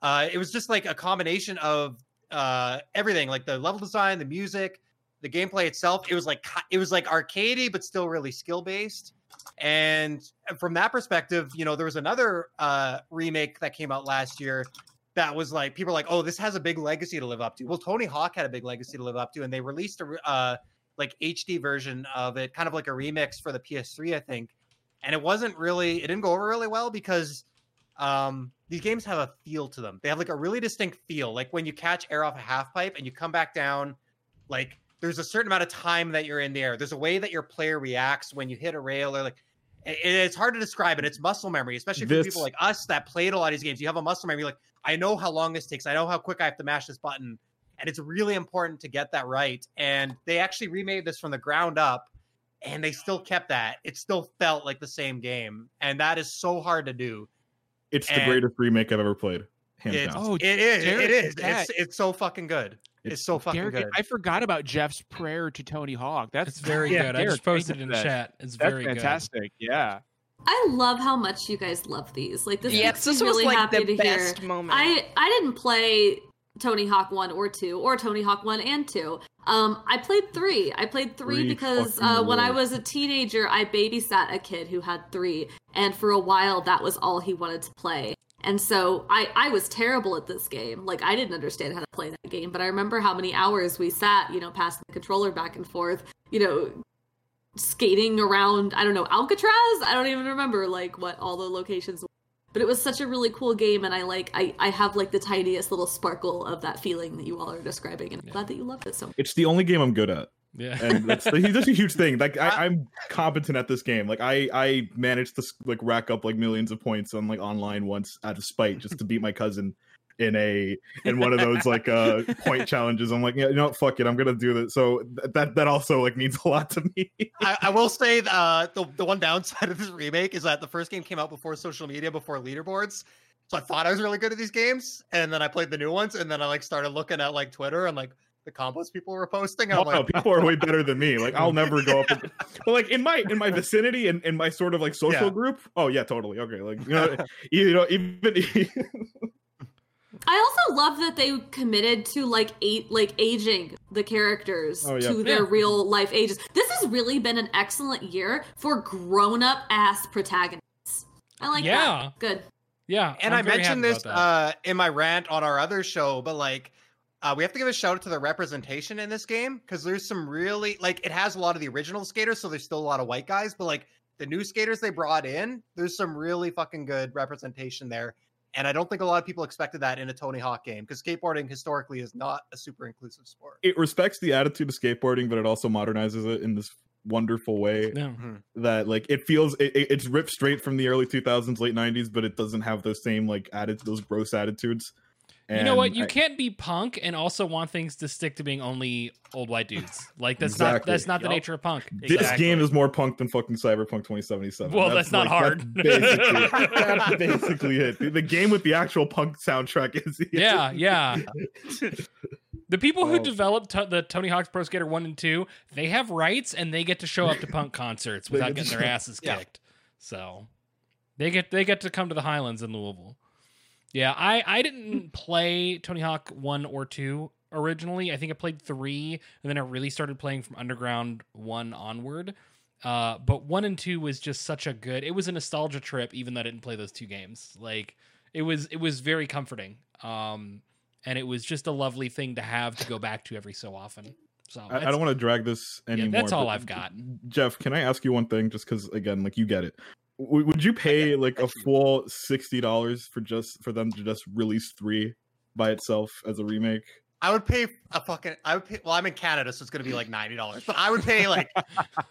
Uh, it was just like a combination of uh everything, like the level design, the music, the gameplay itself. It was like it was like arcadey, but still really skill based. And from that perspective, you know, there was another uh remake that came out last year that was like people were like, oh, this has a big legacy to live up to. Well, Tony Hawk had a big legacy to live up to, and they released a uh, like HD version of it, kind of like a remix for the PS3, I think. And it wasn't really, it didn't go over really well because um, these games have a feel to them. They have like a really distinct feel. Like when you catch air off a half pipe and you come back down, like there's a certain amount of time that you're in the air. There's a way that your player reacts when you hit a rail or like it- it's hard to describe it. It's muscle memory, especially for This- people like us that played a lot of these games. You have a muscle memory. Like, I know how long this takes. I know how quick I have to mash this button. And it's really important to get that right. And they actually remade this from the ground up and they still kept that. It still felt like the same game. And that is so hard to do. It's the greatest remake I've ever played. Hands It's, down. Oh, it is. Derek, it is. It's, it's so fucking good. It's, so fucking Derek, good. I forgot about Jeff's prayer to Tony Hawk. That's It's very yeah, good. I just posted it in you for that. chat. It's That's very fantastic. Yeah. I love how much you guys love these. Like this yes, makes me this really like happy the to best hear. moment. I I didn't play Tony Hawk 1 or 2 or Tony Hawk 1 and 2. Um I played 3. I played 3 Three because uh when I was a teenager, I babysat a kid who had 3 and for a while that was all he wanted to play. And so I I was terrible at this game. Like I didn't understand how to play that game, but I remember how many hours we sat, you know, passing the controller back and forth, you know, skating around i don't know alcatraz i don't even remember like what all the locations were but it was such a really cool game and i like i i have like the tiniest little sparkle of that feeling that you all are describing and i'm Yeah. glad that you loved it so much It's the only game I'm good at. Yeah. and that's that's a huge thing. Like [laughs] I, I'm competent at this game. Like I I managed to like rack up like millions of points on like online once out of spite just to beat my cousin in a in one of those like uh point [laughs] challenges. I'm like, yeah, you know, what, fuck it, I'm gonna do that. So th- that that also like means a lot to me. I, I will say uh, the the one downside of this remake is that the first game came out before social media, before leaderboards. So I thought I was really good at these games, and then I played the new ones, and then I like started looking at like Twitter and like the combos people were posting. and Oh, I'm no, like, people are way better than me. Like I'll never go up. [laughs] With, but like in my in my vicinity and in, my sort of like social Yeah. group. Oh yeah, totally. Okay, like you know, [laughs] you know even [laughs] i also love that they committed to like eight like aging the characters Oh, yeah. to their Yeah. real life ages this has really been an excellent year for grown-up ass protagonists i like Yeah. that good yeah. and I'm i mentioned this uh, in my rant on our other show, but like. Uh, we have to give a shout out to the representation in this game because there's some really like it has a lot of the original skaters, so there's still a lot of white guys, but like the new skaters they brought in, there's some really fucking good representation there. And I don't think a lot of people expected that in a Tony Hawk game because skateboarding historically is not a super inclusive sport. it respects the attitude of skateboarding, but it also modernizes it in this wonderful way Yeah. that like it feels it, it- it's ripped straight from the early 2000s, late 90s, but it doesn't have those same like added those gross attitudes. You know what? You I- can't be punk and also want things to stick to being only old white dudes. Like that's not that's not the Yup. nature of punk. This game is more punk than fucking Cyberpunk 2077. Well, that's not hard. That's basically, [laughs] that's basically it. The, the game with the actual punk soundtrack is. Yeah, yeah. The people who Oh. developed to- the Tony Hawk's Pro Skater 1 and 2, they have rights and they get to show up to punk concerts [laughs] without getting their show- asses Yeah. kicked. So they get they get to come to the Highlands in Louisville. Yeah, I I didn't play Tony Hawk 1 or 2 originally. I think I played 3 and then I really started playing from Underground 1 onward. Uh, but 1 and 2 was just such a good. It was a nostalgia trip even though I didn't play those two games. Like it was it was very comforting. Um and it was just a lovely thing to have to go back to every so often. So I, I don't want to drag this anymore. that's all I've got. Jeff, can I ask you one thing? Just because, again, like you get it. Would you pay like a full sixty dollars for just for them to just release three by itself as a remake? I would pay a fucking. I would pay. Well, I'm in Canada, so it's gonna be like ninety dollars. But I would pay like,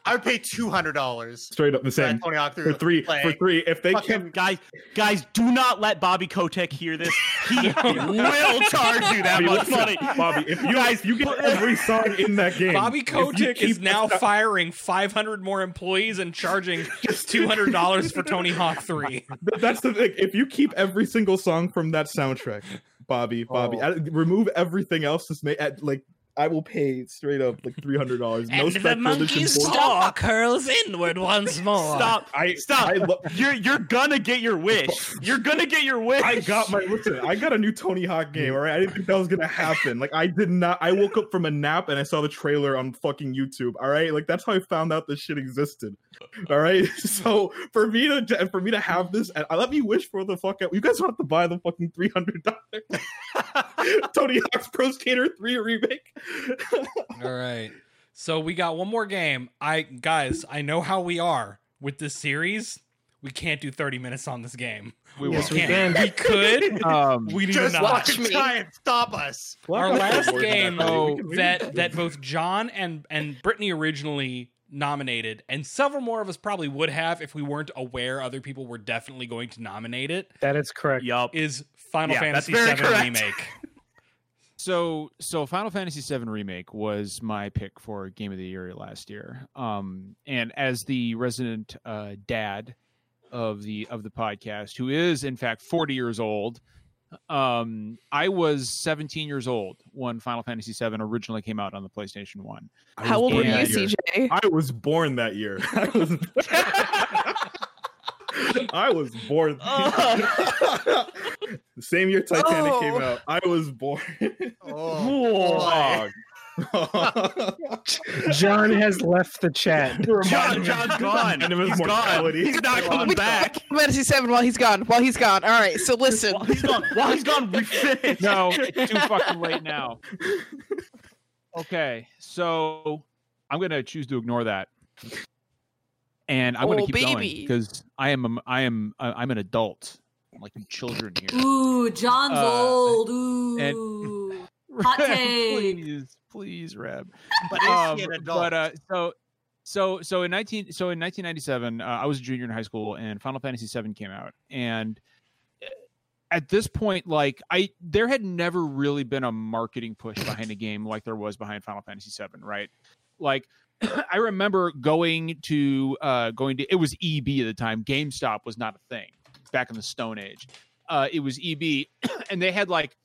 I would pay two hundred dollars Straight up the for that same. Tony Hawk For three, for three. If they Fucking- can, guys, guys, do not let Bobby Kotick hear this. He [laughs] will charge you that Bobby, much listen, money. Bobby, if you Guys, if you get [laughs] every song in that game, Bobby Kotick is keep- now firing 500 more employees and charging [laughs] just $200 for Tony Hawk 3. That's the thing. If you keep every single song from that soundtrack, Bobby, Bobby, Oh. remove everything else. Just make at like I will pay straight up like three hundred dollars. No and the special edition monkey's bullshit. jaw curls inward once more. Stop! I Stop! I, lo- You're you're gonna get your wish. You're gonna get your wish. I got my listen. I got a new Tony Hawk game. All right, I didn't think that was gonna happen. Like I did not. I woke up from a nap and I saw the trailer on fucking YouTube. All right, like that's how I found out this shit existed. All right, [laughs] so for me to for me to have this, and uh, let me wish for the fuck out. You guys don't have to buy the fucking three hundred dollars [laughs] Tony Hawk's Pro Skater Three remake. All right. So we got one more game. I guys, I know how we are with this series. We can't do 30 minutes on this game. We Yes, will. we can. We could. Um, We do Just not. watch me. try and stop us. Our last game We oh, that that both John and and Brittany originally nominated, and several more of us probably would have if we weren't aware other people were definitely going to nominate it. That is correct. Yup. Is Final Yeah, Fantasy very VII correct. remake? [laughs] So so Final Fantasy VII remake was my pick for game of the year last year. Um, and as the resident uh, dad of the of the podcast, who is in fact forty years old, um, I was seventeen years old when Final Fantasy VII originally came out on the PlayStation One. How old were you. CJ? I was born that year. [laughs] [laughs] I was. [laughs] I was born. [laughs] Uh. the same year Titanic came Oh. out. I was born. [laughs] Oh, Dog. John has left the chat. John, John's gone. Venomous He's gone. He's not coming back. Fantasy Seven while he's gone. While he's gone. All right. So listen. While he's gone, while he's gone, we finish. No, it's too fucking late now. Okay, so I'm gonna choose to ignore that, and I'm gonna Oh, keep going because I am a, I am uh, I'm an adult, I'm like children here. Ooh, John's Uh, old. Ooh. [laughs] Hot take. please, please, Reb. [laughs] But is Um, he an adult? but uh, so so so in 19 so in 1997 uh, i was a junior in high school and final fantasy 7 came out and uh, at this point like i there had never really been a marketing push behind a game like there was behind final fantasy 7 right like [coughs] i remember going to uh going to it was eb at the time. Gamestop was not a thing back in the stone age. Uh it was eb [coughs] and they had like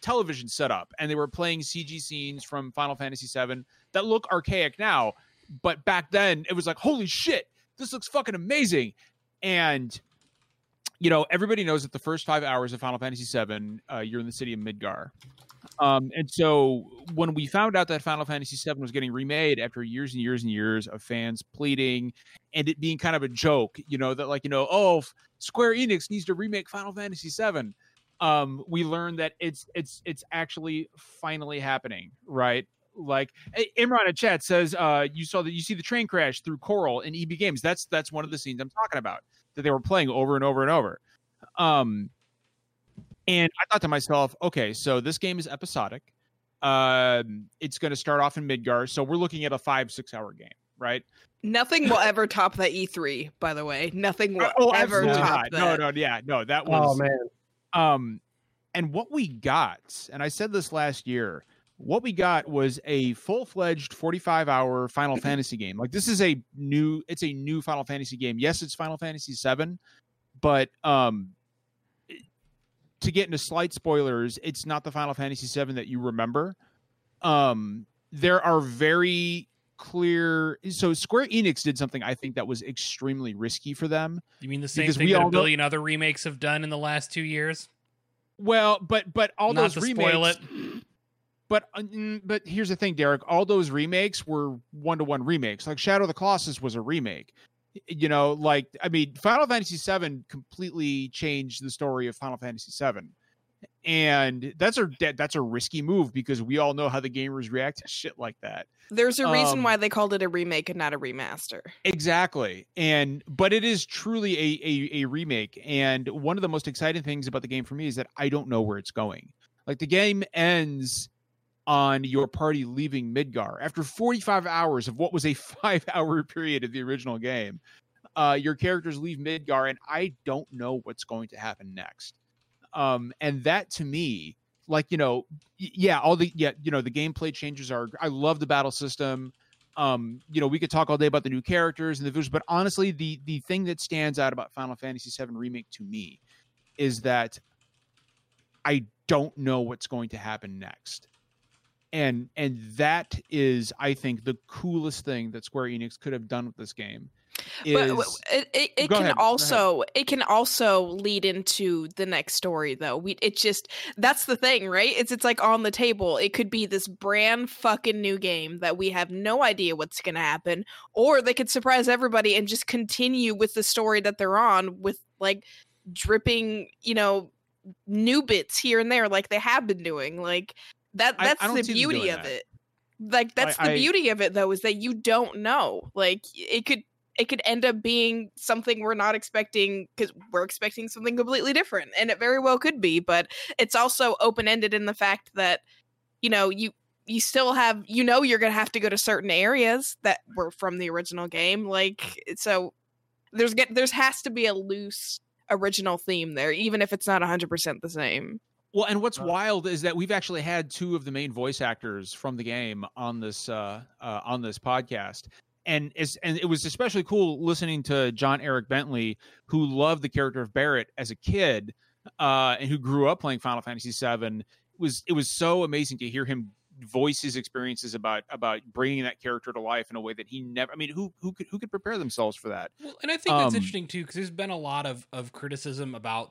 television set up and they were playing cg scenes from final fantasy 7 that look archaic now but back then it was like holy shit this looks fucking amazing. And you know everybody knows that the first five hours of final fantasy 7 uh, you're in the city of midgar um, and so when we found out that final fantasy 7 was getting remade after years and years and years of fans pleading and it being kind of a joke you know that like you know oh square enix needs to remake final fantasy 7 um, we learned that it's it's it's actually finally happening right like Imran in chat says uh you saw that you see the train crash through Corel in EB games. That's that's one of the scenes I'm talking about that they were playing over and over and over. Um and I thought to myself, okay, so this game is episodic. Um it's going to start off in Midgar, so we're looking at a 5-6 hour game, right? Nothing will [laughs] ever top that E3. By the way, nothing will oh, ever top not. that. No, no, yeah, no, that was Oh man. Um, and what we got, and I said this last year, what we got was a full-fledged 45-hour Final [clears throat] Fantasy game. Like this is a new, it's a new Final Fantasy game. Yes, it's Final Fantasy VII, but um, to get into slight spoilers, it's not the Final Fantasy VII that you remember. Um, there are very clear. So Square Enix did something I think that was extremely risky for them. You mean the same thing that a know- billion other remakes have done in the last two years? Well, but but all Not those remakes. spoil it. But uh, mm, but here's the thing, Derek. All those remakes were one to one remakes. Like Shadow of the Colossus was a remake. You know, like I mean, Final Fantasy VII completely changed the story of Final Fantasy VII, and that's a that- that's a risky move because we all know how the gamers react to shit like that. There's a reason Um, why they called it a remake and not a remaster. Exactly. And but it is truly a, a a remake. And one of the most exciting things about the game for me is that I don't know where it's going. Like the game ends on your party leaving Midgar after 45 hours of what was a [laughs] five hour period of the original game. Uh, your characters leave Midgar, and I don't know what's going to happen next. Um, and that to me, like you know, yeah, all the yeah, you know, the gameplay changes are. I love the battle system. Um, you know, we could talk all day about the new characters and the visuals, but honestly, the the thing that stands out about Final Fantasy VII Remake to me is that I don't know what's going to happen next. And and that is, I think, the coolest thing that Square Enix could have done with this game. Is but it, it, it can ahead. also it can also lead into the next story though we it just that's the thing right it's it's like on the table it could be this brand fucking new game that we have no idea what's gonna happen or they could surprise everybody and just continue with the story that they're on with like dripping you know new bits here and there like they have been doing like that I- I that's the beauty of that. it. Like that's the I- beauty of it though is that you don't know. Like it could it could end up being something we're not expecting because we're expecting something completely different and it very well could be but it's also open-ended in the fact that you know you you still have you know you're gonna have to go to certain areas that were from the original game like eh, so there's get there's has to be a loose original theme there even if it's not 100% the same Well, and what's Uh, wild is that we've actually had two of the main voice actors from the game on this uh, uh, on this podcast, and and it was especially cool listening to John Eric Bentley, who loved the character of Barret as a kid, uh, and who grew up playing Final Fantasy VII. It was it was so amazing to hear him voice his experiences about about bringing that character to life in a way that he never. I mean, who who could who could prepare themselves for that? Well, and I think that's Um, interesting too, because there's been a lot of of criticism about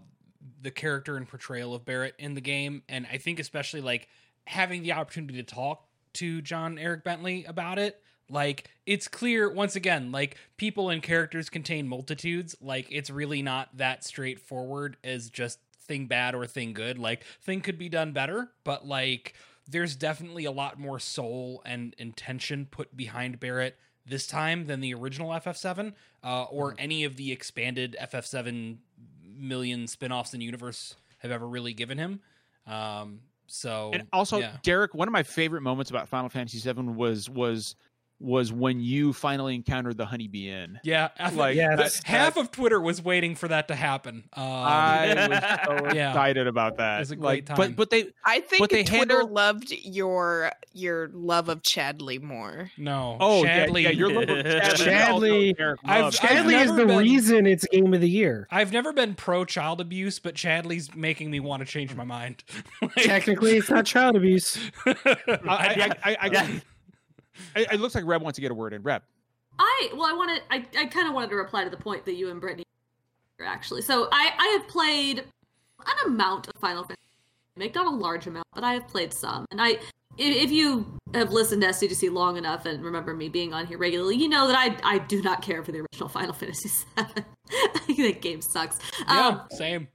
the character and portrayal of Barret in the game, and I think especially like having the opportunity to talk to John Eric Bentley about it. Like it's clear once again, like people and characters contain multitudes. Like it's really not that straightforward as just thing bad or thing good. Like thing could be done better, but like there's definitely a lot more soul and intention put behind Barret this time than the original FF7 uh, or any of the expanded FF7 million spin-offs in universe have ever really given him. Um, so and also yeah. derek one of my favorite moments about final fantasy VII was was was when you finally encountered the honeybee inn. yeah, I like Yeah, that- that's- half of Twitter was waiting for that to happen. Um, i [laughs] was so Yeah. excited about that It was a like great time. but but they i think But they twitter handle- loved your your love of chadley more no, oh yeah, yeah you're looking [laughs] Chadley- I've- loves. I've Chadley is the been- reason it's game of the year. I've never been pro child abuse, but Chadley's making me want to change my mind. [laughs] Like- Technically, it's not child abuse. I, I, I, I, I, I- it looks like Reb wants to get a word in. Reb, I well, I wanted I, I kind of wanted to reply to the point that you and Brittany were actually. So I I have played an amount of Final Fantasy, Remake, not a large amount, but I have played some. And I, if, if you have listened to SCGC long enough and remember me being on here regularly, you know that I I do not care for the original Final [laughs] Fantasy VII. [laughs] I think that game sucks. yeah, Um, same.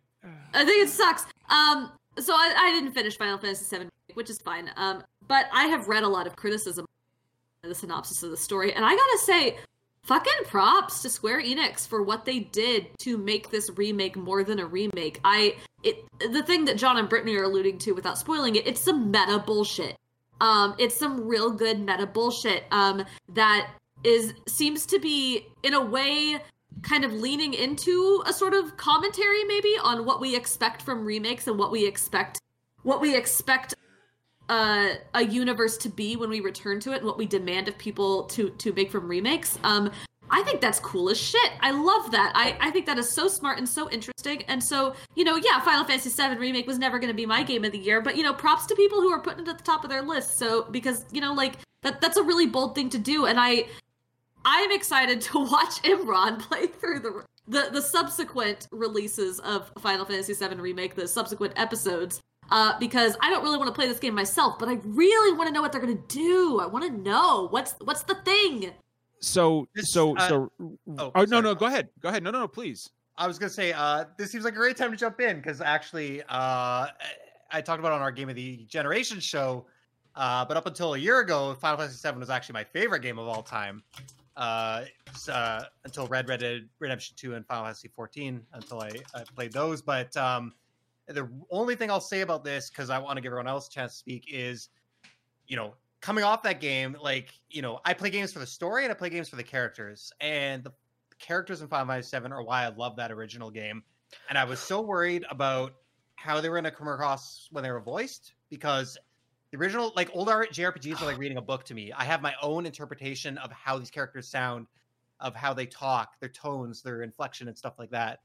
I think it sucks. Um, so I, I didn't finish Final Fantasy VII, which is fine. Um, but I have read a lot of criticism of the synopsis of the story, and I gotta say, fucking props to Square Enix for what they did to make this remake more than a remake. I it the thing that John and Brittany are alluding to without spoiling it, it's some meta bullshit. Um, it's some real good meta bullshit. Um, that is seems to be in a way kind of leaning into a sort of commentary maybe on what we expect from remakes and what we expect what we expect uh, a universe to be when we return to it and what we demand of people to to make from remakes um I think that's cool as shit. I love that. I, I think that is so smart and so interesting. And so, you know, yeah, Final Fantasy VII Remake was never going to be my game of the year, but, you know, props to people who are putting it at the top of their list. So, because, you know, like, that that's a really bold thing to do. And I, I'm excited to [laughs] watch Imran play through the the, the subsequent releases of Final Fantasy VII Remake, the subsequent episodes, uh, because I don't really want to play this game myself, but I really want to know what they're gonna do. I want to know what's what's the thing. so This, so uh, so. oh, Oh, no no go ahead go ahead no no no please. I was gonna say, uh, this seems like a great time to jump in because actually, uh, I talked about it on our Game of the Generation show, uh, but up until a year ago, Final Fantasy VII was actually my favorite game of all time. Uh, uh, until Red Red Dead Redemption 2 and Final Fantasy 14, until I, I played those. But um, the only thing I'll say about this, because I want to give everyone else a chance to speak, is you know, coming off that game, like you know, I play games for the story and I play games for the characters, and the characters in Final Fantasy VII are why I love that original game. And I was so worried about how they were going to come across when they were voiced because the original, like old JRPGs, are like reading a book to me. I have my own interpretation of how these characters sound, of how they talk, their tones, their inflection, and stuff like that.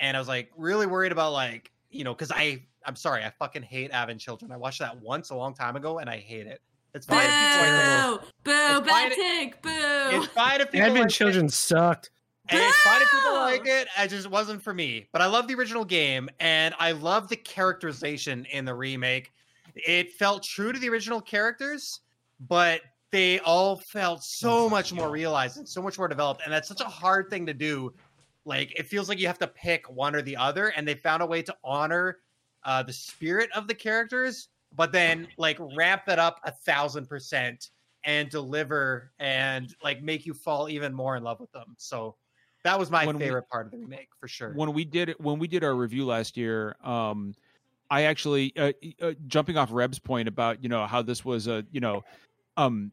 And I was like really worried about like you know because I I'm sorry I fucking hate Advent Children. I watched that once a long time ago and I hate it. It's fine. if people like. Boo! Bad take! Boo! It's fine if [laughs] people Advent like it. Children sucked. And it's fine if people like it. I just wasn't for me. But I love the original game, and I love the characterization in the remake. It felt true to the original characters, but they all felt so oh much more realized and so much more developed. And that's such a hard thing to do. Like it feels like you have to pick one or the other, and they found a way to honor uh, the spirit of the characters, but then like ramp it up a thousand percent and deliver and like make you fall even more in love with them. So that was my When we- favorite part of the remake for sure. when we did when we did our review last year um i actually uh, uh, jumping off reb's point about you know how this was a you know um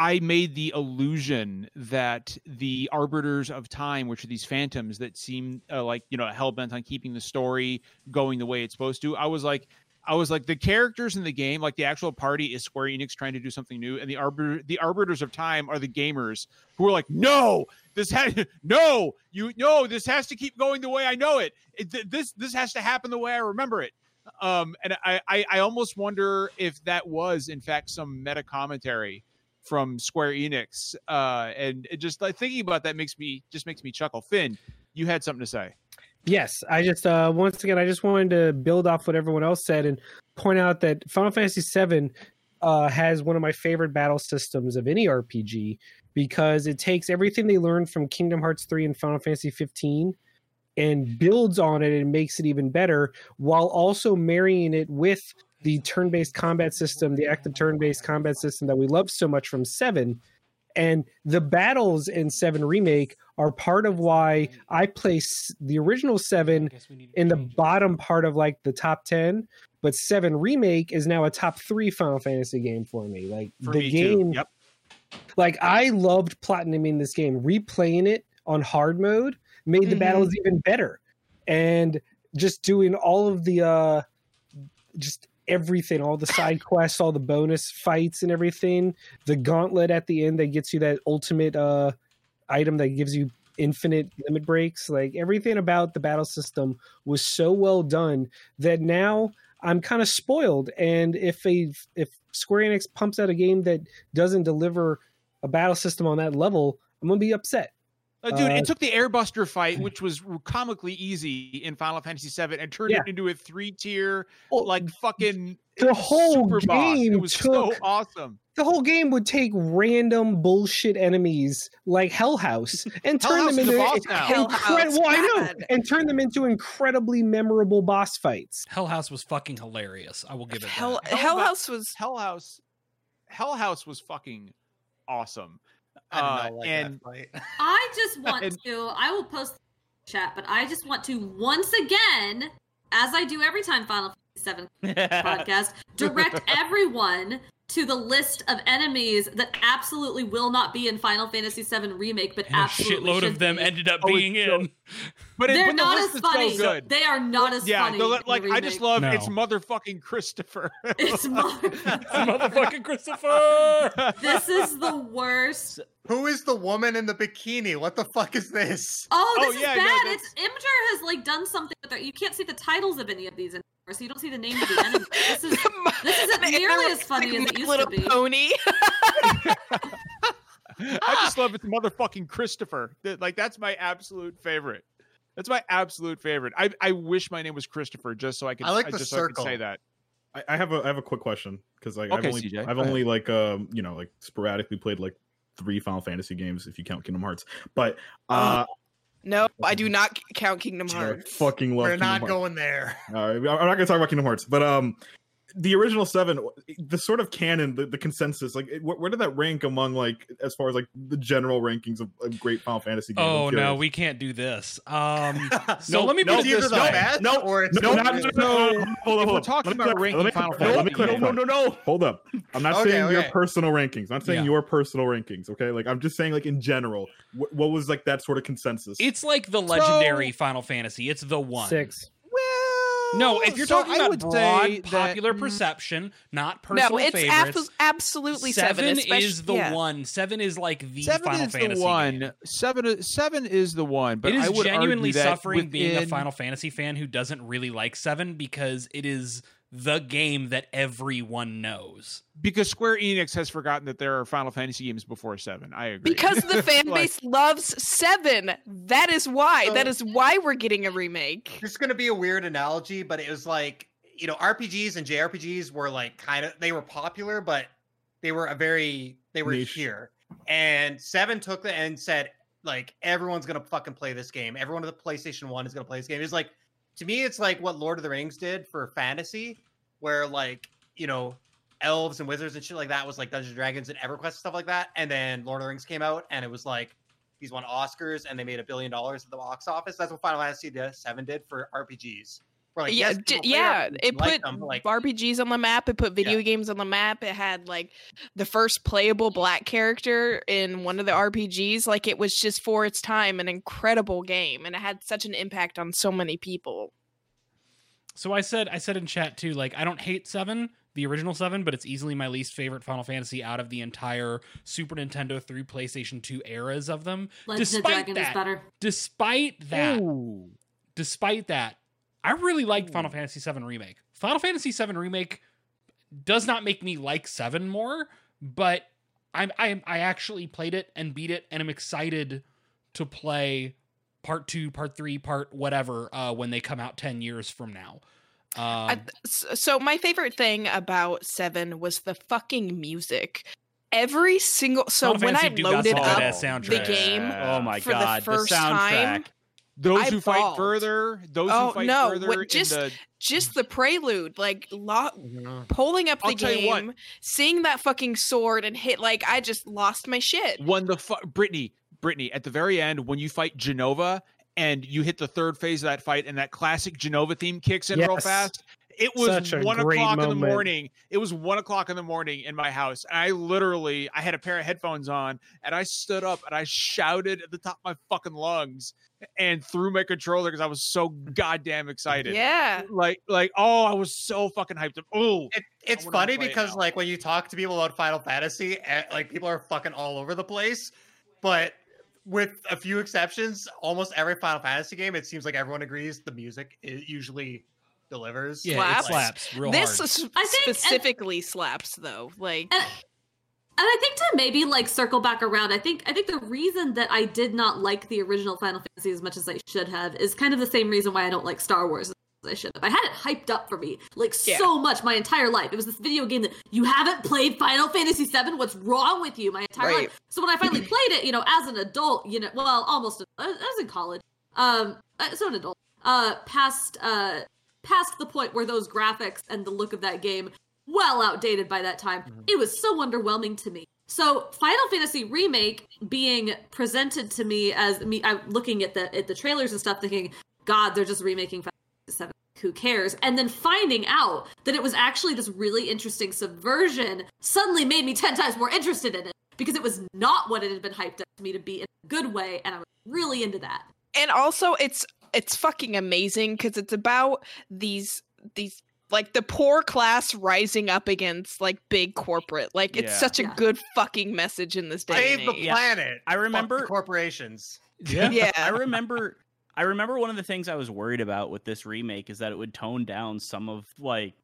I made the illusion that the arbiters of time, which are these phantoms that seem uh, like you know hell bent on keeping the story going the way it's supposed to, I was like, I was like, the characters in the game, like the actual party, is Square Enix trying to do something new, and the arbiter, the arbiters of time, are the gamers who are like, no, this has [laughs] no, you no, this has to keep going the way I know it. it th- this this has to happen the way I remember it. Um, and I, I I almost wonder if that was in fact some meta commentary from Square Enix. Uh, and just like thinking about that makes me just makes me chuckle. Finn, you had something to say. Yes, I just uh once again I just wanted to build off what everyone else said and point out that Final Fantasy VII uh, has one of my favorite battle systems of any RPG because it takes everything they learned from Kingdom Hearts 3 and Final Fantasy 15 and builds on it and makes it even better while also marrying it with the turn-based combat system, the active turn-based combat system that we love so much from 7 and the battles in 7 remake are part of why I place the original 7 in the bottom part of like the top 10 but 7 remake is now a top 3 Final Fantasy game for me like For the me game. Yep. like I loved platinuming this game replaying it on hard mode made the Mhm. battles even better and just doing all of the uh just everything all the side [laughs] quests all the bonus fights and everything. The gauntlet at the end that gets you that ultimate uh item that gives you infinite limit breaks like everything about the battle system was so well done that now i'm kind of spoiled. And if a if square enix pumps out a game that doesn't deliver a battle system on that level i'm gonna be upset Uh, dude, Uh, it took the airbuster fight, which was comically easy in Final Fantasy VII, and turned Yeah. it into a three tier, Well, like fucking the whole super boss. It game was so awesome. the whole game would take random bullshit enemies like Hell House [laughs] and Hell turn House them is the into boss now. Hell incre- House, well, I know, and turn them into incredibly memorable boss fights. Hell House was fucking hilarious. I will give it Hell, that. Hell House was Hell House, Hell House was fucking awesome. I Uh, like and- that fight. [laughs] I just [laughs] want And- to. I will post chat, but I just want to once again, as I do every time Final Fantasy VII [laughs] podcast, direct everyone to the list of enemies that absolutely will not be in Final Fantasy VII remake, but And a absolutely shitload of them be. ended up Oh, it's being so- in. But, it, They're but not list as funny. so good. They are not as yeah, funny. the- in the like I just love No. it's motherfucking Christopher. [laughs] It's mother- [laughs] Motherfucking Christopher! [laughs] this is the worst. Who is the woman in the bikini? What the fuck is this? Oh, Oh, this yeah, is no, bad. that's- it's Imgur has like done something with their, you can't see the titles of any of these anymore, so you don't see the names of the enemies. This is this isn't nearly as funny like as it used Little to be. Pony. I just love it's motherfucking Christopher. Like that's my absolute favorite. That's my absolute favorite. I I wish my name was Christopher just so I could. I like the just so I could circle. say that. I, I have a I have a quick question because like I've Okay, only CJ, I've go only like um you know like sporadically played like three Final Fantasy games if you count Kingdom Hearts, but uh, No, I do not count Kingdom I Hearts. fucking love. We're Kingdom not Hearts. going there. All right, I'm not gonna talk about Kingdom Hearts, but um, the original seven, the sort of canon, the, the consensus, like it- where, where did that rank among like as far as like the general rankings of, of great Final Fantasy games? Oh no, we can't do this. [laughs] Um, so No, let me no, put it this the way. best No, or it's No, No, not- no, no, no, hold on, hold we're talking about ranking let me Final clarify, let me Fantasy clarify. no, no, no. Hold up. I'm not Okay, saying your personal rankings. I'm not saying Yeah. your personal rankings. Okay, like I'm just saying like in general, what, what was like that sort of consensus? It's like the legendary Final Fantasy. It's the one. Six. No, if you're so talking I about broad say that- popular mm, perception, not personal no, it's favorites. abso- absolutely seven. especially, is the yeah. one. Seven is like the Seven Final is Fantasy the one. game. Seven, is- seven is the one. But it is I would genuinely suffering being a Final Fantasy fan who doesn't really like Seven because it is the game that everyone knows. because Square Enix has forgotten that there are Final Fantasy games before seven. I agree. Because the [laughs] fan Like, base loves Seven. That is why. So- that is why we're getting a remake. This is gonna be a weird analogy, but it was like you know RPGs and JRPGs were like kind of they were popular, but they were a very they were Niche. here. And Seven took the and said like everyone's gonna fucking play this game. Everyone with the PlayStation One is gonna play this game. It's like to me, it's like what Lord of the Rings did for fantasy, where like you know elves and wizards and shit like that was like Dungeons and Dragons and EverQuest and stuff like that. And then Lord of the Rings came out, and it was like these won Oscars and they made a billion dollars at the box office. That's what Final Fantasy Seven did for RPGs. Where, like, yeah, yes, d- yeah. RPGs, It like put them, like RPGs on the map. It put video games on the map. It had like the first playable black character in one of the RPGs. Like it was just for its time an incredible game, and it had such an impact on so many people. So I said I said in chat too, like I don't hate seven, the original seven, but it's easily my least favorite Final Fantasy out of the entire Super Nintendo through PlayStation 2 eras of them. Legend of Despite Dragon is that- better. Despite that, Ooh. despite that, I really liked Final Fantasy VII Remake. Final Fantasy VII Remake does not make me like seven more, but I'm I I actually played it and beat it, and I'm excited to play part two, part three, part whatever uh, when they come out ten years from now. Um, I- s- so my favorite thing about Seven was the fucking music. Every single so Final when I Fantasy do got loaded up the soundtrack. game, Oh my for the god, first the soundtrack. time, Those I who fight further, those Oh, who fight no, further what- in just- the just the prelude, like lo- Mhm. pulling up the I'll tell you what. game, seeing that fucking sword and hit like I just lost my shit. when the fu- Brittany, Brittany, at the very end when you fight Jenova and you hit the third phase of that fight and that classic Jenova theme kicks in real fast. It was one great o'clock in the morning. It was one o'clock in the morning in my house. And I literally I had a pair of headphones on and I stood up and I shouted at the top of my fucking lungs and threw my controller because I was so goddamn excited. Yeah. Like like oh I was so fucking hyped up. Oh It, it's funny play it because like when you talk to people about Final Fantasy, eh, like people are fucking all over the place. But with a few exceptions, almost every Final Fantasy game, it seems like everyone agrees the music it usually delivers. yeah, Slaps. it slaps real This hard. s- I think- and- specifically slaps though. Like And, and I think to maybe like circle back around, I think I think the reason that I did not like the original Final Fantasy as much as I should have is kind of the same reason why I don't like Star Wars as I should have. I had it hyped up for me like Yeah. so much my entire life. It was this video game that you haven't played Final Fantasy VII. What's wrong with you? My entire Right. life. So when I finally played it, you know, as an adult, you know, well, almost I was in college, um, uh, so an adult, uh, past uh, past the point where those graphics and the look of that game well outdated by that time. Mm-hmm. It was so underwhelming to me. So Final Fantasy remake being presented to me as me, I'm looking at the at the trailers and stuff, thinking, God, they're just remaking Final Fantasy Seven. Who cares? And then finding out that it was actually this really interesting subversion suddenly made me ten times more interested in it because it was not what it had been hyped up to me to be in a good way, and I was really into that. And also it's it's fucking amazing because it's about these these like the poor class rising up against like big corporate like it's Yeah. such a Yeah. good fucking message in this day Save and the age. planet. I Fuck the remember- corporations. [laughs] yeah I remember I remember one of the things I was worried about with this remake is that it would tone down some of like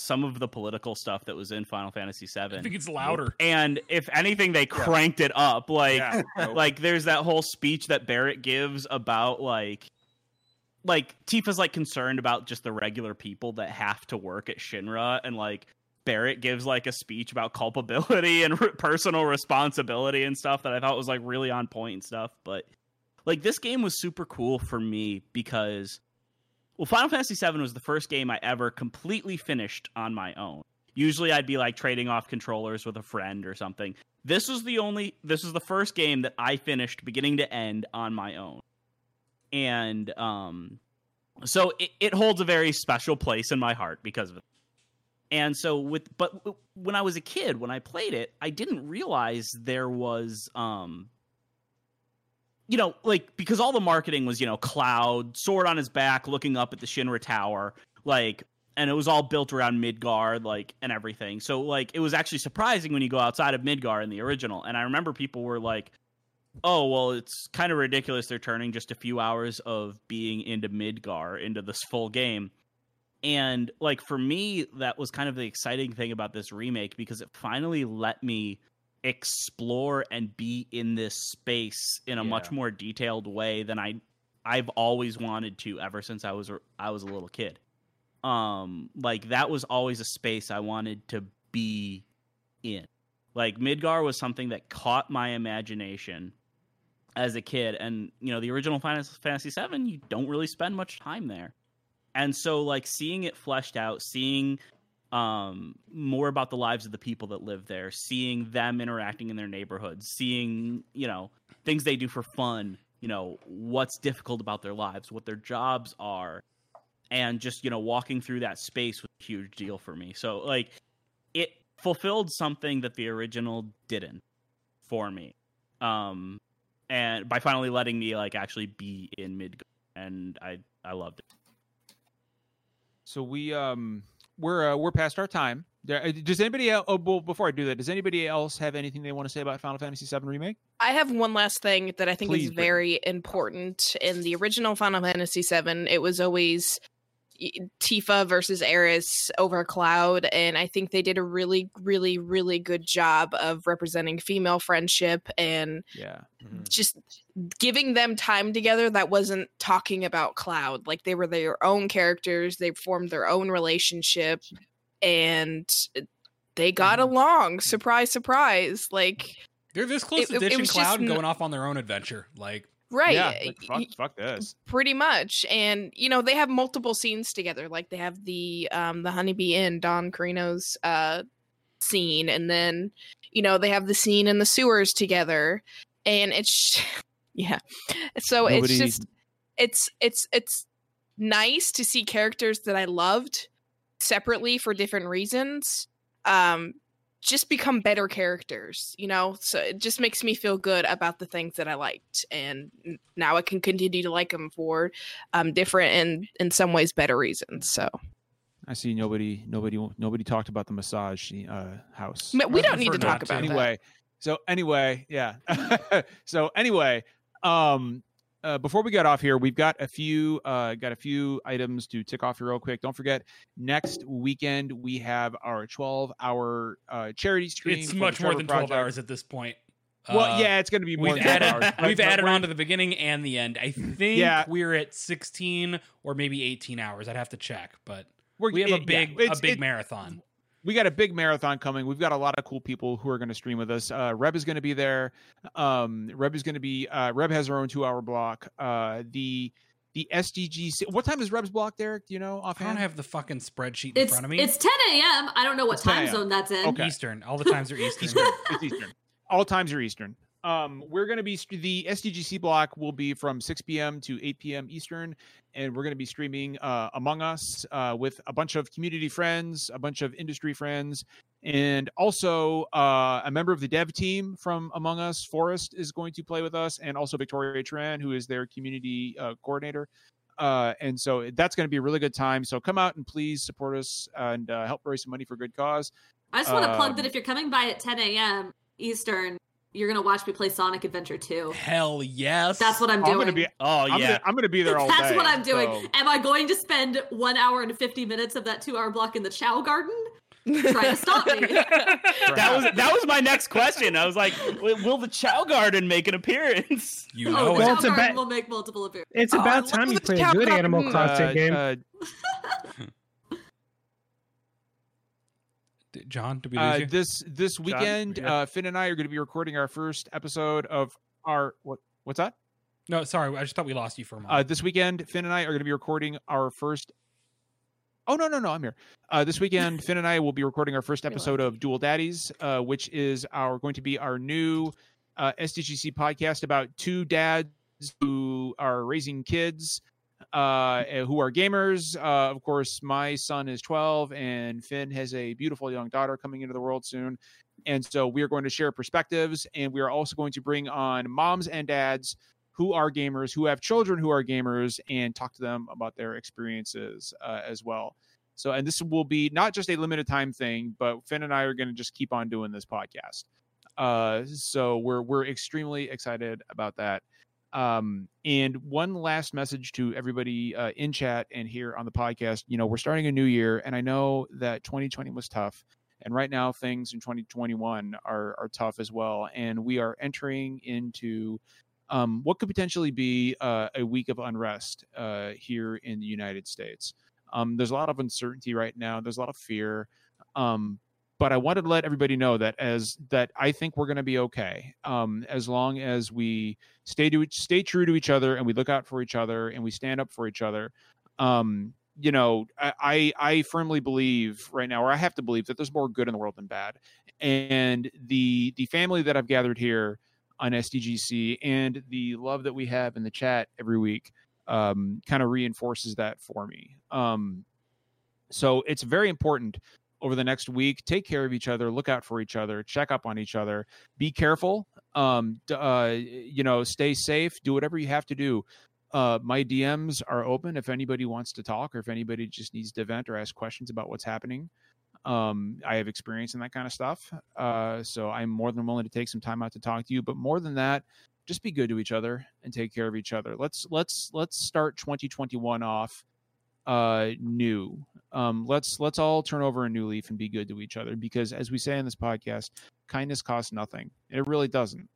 some of the political stuff that was in Final Fantasy VII. I think it's louder. And if anything, they cranked it up. Like, Yeah. [laughs] like there's that whole speech that Barret gives about like, like Tifa's like concerned about just the regular people that have to work at Shinra, and like Barret gives like a speech about culpability [laughs] and re- personal responsibility and stuff that I thought was like really on point and stuff. But like this game was super cool for me because well, Final Fantasy VII was the first game I ever completely finished on my own. Usually, I'd be like trading off controllers with a friend or something. This was the only. This is the first game that I finished beginning to end on my own, and um, so it, it holds a very special place in my heart because of it. And so with but when I was a kid, when I played it, I didn't realize there was um you know, like because all the marketing was, you know, Cloud, sword on his back, looking up at the Shinra Tower, like and it was all built around Midgar, like and everything. So like it was actually surprising when you go outside of Midgar in the original. And I remember people were like, Oh, well, it's kind of ridiculous they're turning just a few hours of being into Midgar into this full game and like for me that was kind of the exciting thing about this remake because it finally let me explore and be in this space in a much more detailed way than I I've always wanted to ever since I was I was a little kid. Um like that was always a space I wanted to be in. Like Midgar was something that caught my imagination as a kid and you know the original Final Fantasy 7 you don't really spend much time there and so like seeing it fleshed out seeing um more about the lives of the people that live there seeing them interacting in their neighborhoods seeing you know things they do for fun you know what's difficult about their lives what their jobs are and just you know walking through that space was a huge deal for me. So like it fulfilled something that the original didn't for me. Um and by finally letting me like actually be in mid and i i loved it. So we um we're uh, we're past our time. There, uh, does anybody else? Oh, well, before I do that, does anybody else have anything they want to say about Final Fantasy VII remake? I have one last thing that I think Please, is very important. In the original Final Fantasy VII, it was always Tifa versus Aeris over Cloud, and I think they did a really, really, really good job of representing female friendship and Yeah. just giving them time together that wasn't talking about Cloud. Like they were their own characters, they formed their own relationship, and they got Mm-hmm. along. Surprise, surprise! Like They're this close It- to it- it ditching Cloud and n- going off on their own adventure. Like, right. Yeah. y- like, fuck, fuck this. pretty much and you know they have multiple scenes together like they have the um the honeybee inn Don Corneo's uh scene and then you know they have the scene in the sewers together and it's [laughs] yeah so Nobody- it's just it's it's it's nice to see characters that i loved separately for different reasons um just become better characters you know so it just makes me feel good about the things that i liked and now i can continue to like them for um different and in some ways better reasons so I see nobody, nobody, nobody talked about the massage uh, house. but we I don't need to talk not to. about that anyway so anyway yeah [laughs] so anyway um uh, before we get off here we've got a few uh got a few items to tick off here real quick don't forget next weekend we have our 12 hour uh charity stream it's much more than 12 Project. hours at this point. well Uh, yeah it's gonna be more We've than added, hours, we've but added on to the beginning and the end. I think Yeah. we're at 16 or maybe 18 hours. I'd have to check, but we're- we have a it- yeah, big it's- a big it- marathon. We got a big marathon coming. We've got a lot of cool people who are going to stream with us. Uh, Reb is going to be there. Um, Reb is going to be. Uh, Reb has her own two-hour block. Uh, the the SDGC. What time is Reb's block, Derek? Do you know offhand? I don't have the fucking spreadsheet in It's front of me. it's 10 a.m. I don't know what It's time zone that's in. Okay. Eastern. All the times are [laughs] Eastern. Eastern. it's Eastern. All times are Eastern. Um, we're going to be the SDGC block will be from 6 p.m. to 8 p.m. Eastern, and we're going to be streaming uh, Among Us uh, with a bunch of community friends, a bunch of industry friends, and also uh, a member of the dev team from Among Us, Forest, is going to play with us, and also Victoria Tran, who is their community uh, coordinator. Uh, and so that's going to be a really good time. So come out and please support us and uh, help raise some money for good cause. I just want to plug Um, that if you're coming by at 10 a.m. Eastern, you're gonna watch me play Sonic Adventure 2. Hell yes. That's what I'm doing. I'm going to be. oh I'm yeah gonna, I'm gonna be there all day. That's day. what I'm doing. so- Am I going to spend one hour and 50 minutes of that two hour block in the Chao Garden? Try to stop me. [laughs] that was that was my next question i was like "Will- will the chao garden make an appearance you oh, the it. Well, Chao it's a Garden bet- will make multiple appearances. It's Oh, about love time you play a Cow good Animal Crossing uh, game. uh, [laughs] D- John, did we lose uh, you? this this weekend, we uh, Finn and I are going to be recording our first episode of our what? What's that? No, sorry, I just thought we lost you for a moment. Uh, this weekend, Finn and I are going to be recording our first. Oh no no no! I'm here. Uh, this weekend, [laughs] Finn and I will be recording our first episode of Dual Daddies, uh, which is our going to be our new uh, SDGC podcast about two dads who are raising kids, uh, who are gamers. Uh, of course, my son is 12, and Finn has a beautiful young daughter coming into the world soon. And so we are going to share perspectives, and we are also going to bring on moms and dads who are gamers, who have children who are gamers, and talk to them about their experiences uh, as well. So, and this will be not just a limited time thing, but Finn and I are going to just keep on doing this podcast. Uh, so we're we're extremely excited about that. Um, and one last message to everybody uh, in chat and here on the podcast. You know, we're starting a new year, and I know that 2020 was tough, and right now things in 2021 are are tough as well. And we are entering into um, what could potentially be uh, a week of unrest uh, here in the United States. Um, there's a lot of uncertainty right now. There's a lot of fear. Um, but I wanted to let everybody know that as that I think we're going to be okay um, as long as we stay to stay true to each other and we look out for each other and we stand up for each other. Um, you know, I, I I firmly believe right now, or I have to believe that there's more good in the world than bad, and the the family that I've gathered here on SDGC and the love that we have in the chat every week um, kind of reinforces that for me. Um, so it's very important over the next week. Take care of each other, look out for each other, check up on each other, be careful. Um, uh, you know, stay safe, do whatever you have to do. Uh, my DMs are open if anybody wants to talk or if anybody just needs to vent or ask questions about what's happening. Um, I have experience in that kind of stuff. Uh, so I'm more than willing to take some time out to talk to you. But more than that, just be good to each other and take care of each other. Let's let's let's start 2021 off uh new. Um let's let's all turn over a new leaf and be good to each other because as we say in this podcast kindness costs nothing. It really doesn't.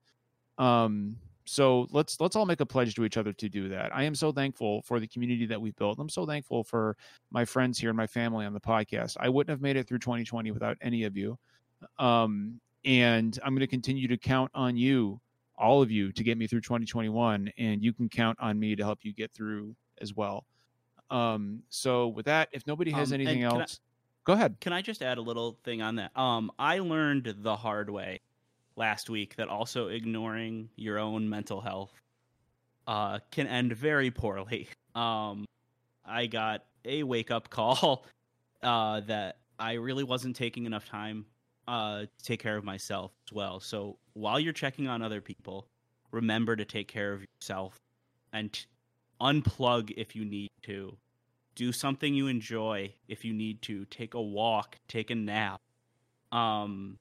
Um so let's let's all make a pledge to each other to do that. I am so thankful for the community that we've built. I'm so thankful for my friends here and my family on the podcast. I wouldn't have made it through 2020 without any of you. Um and i'm going to continue to count on you all of you to get me through 2021 and you can count on me to help you get through as well um so with that if nobody has Um, anything can I- else go ahead Can I just add a little thing on that? Um, I learned the hard way last week that also ignoring your own mental health uh, can end very poorly. [laughs] Um, I got a wake up call [laughs] uh, that I really wasn't taking enough time uh, to take care of myself as well. So while you're checking on other people, remember to take care of yourself and t- unplug if you need to. Do something you enjoy if you need to. Take a walk, take a nap. Um,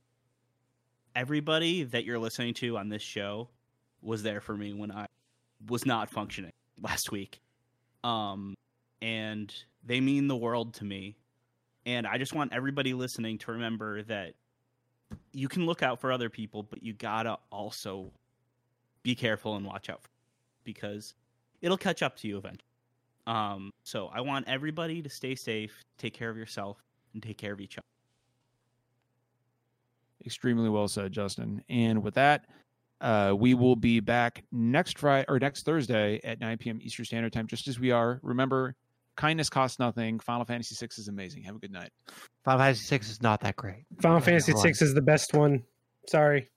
everybody that you're listening to on this show was there for me when I was not functioning [laughs] last week. Um, and they mean the world to me. And I just want everybody listening to remember that you can look out for other people, but you gotta also be careful and watch out for because it'll catch up to you eventually. Um, so I want everybody to stay safe, take care of yourself, and take care of each other. extremely well said justin and with that uh, we will be back next Friday or next Thursday at 9 p.m. Eastern Standard Time, just as we are. Remember, kindness costs nothing. Final Fantasy VI is amazing. Have a good night. Final Fantasy Six is not that great. Final Fantasy hold on. Six is the best one. Sorry.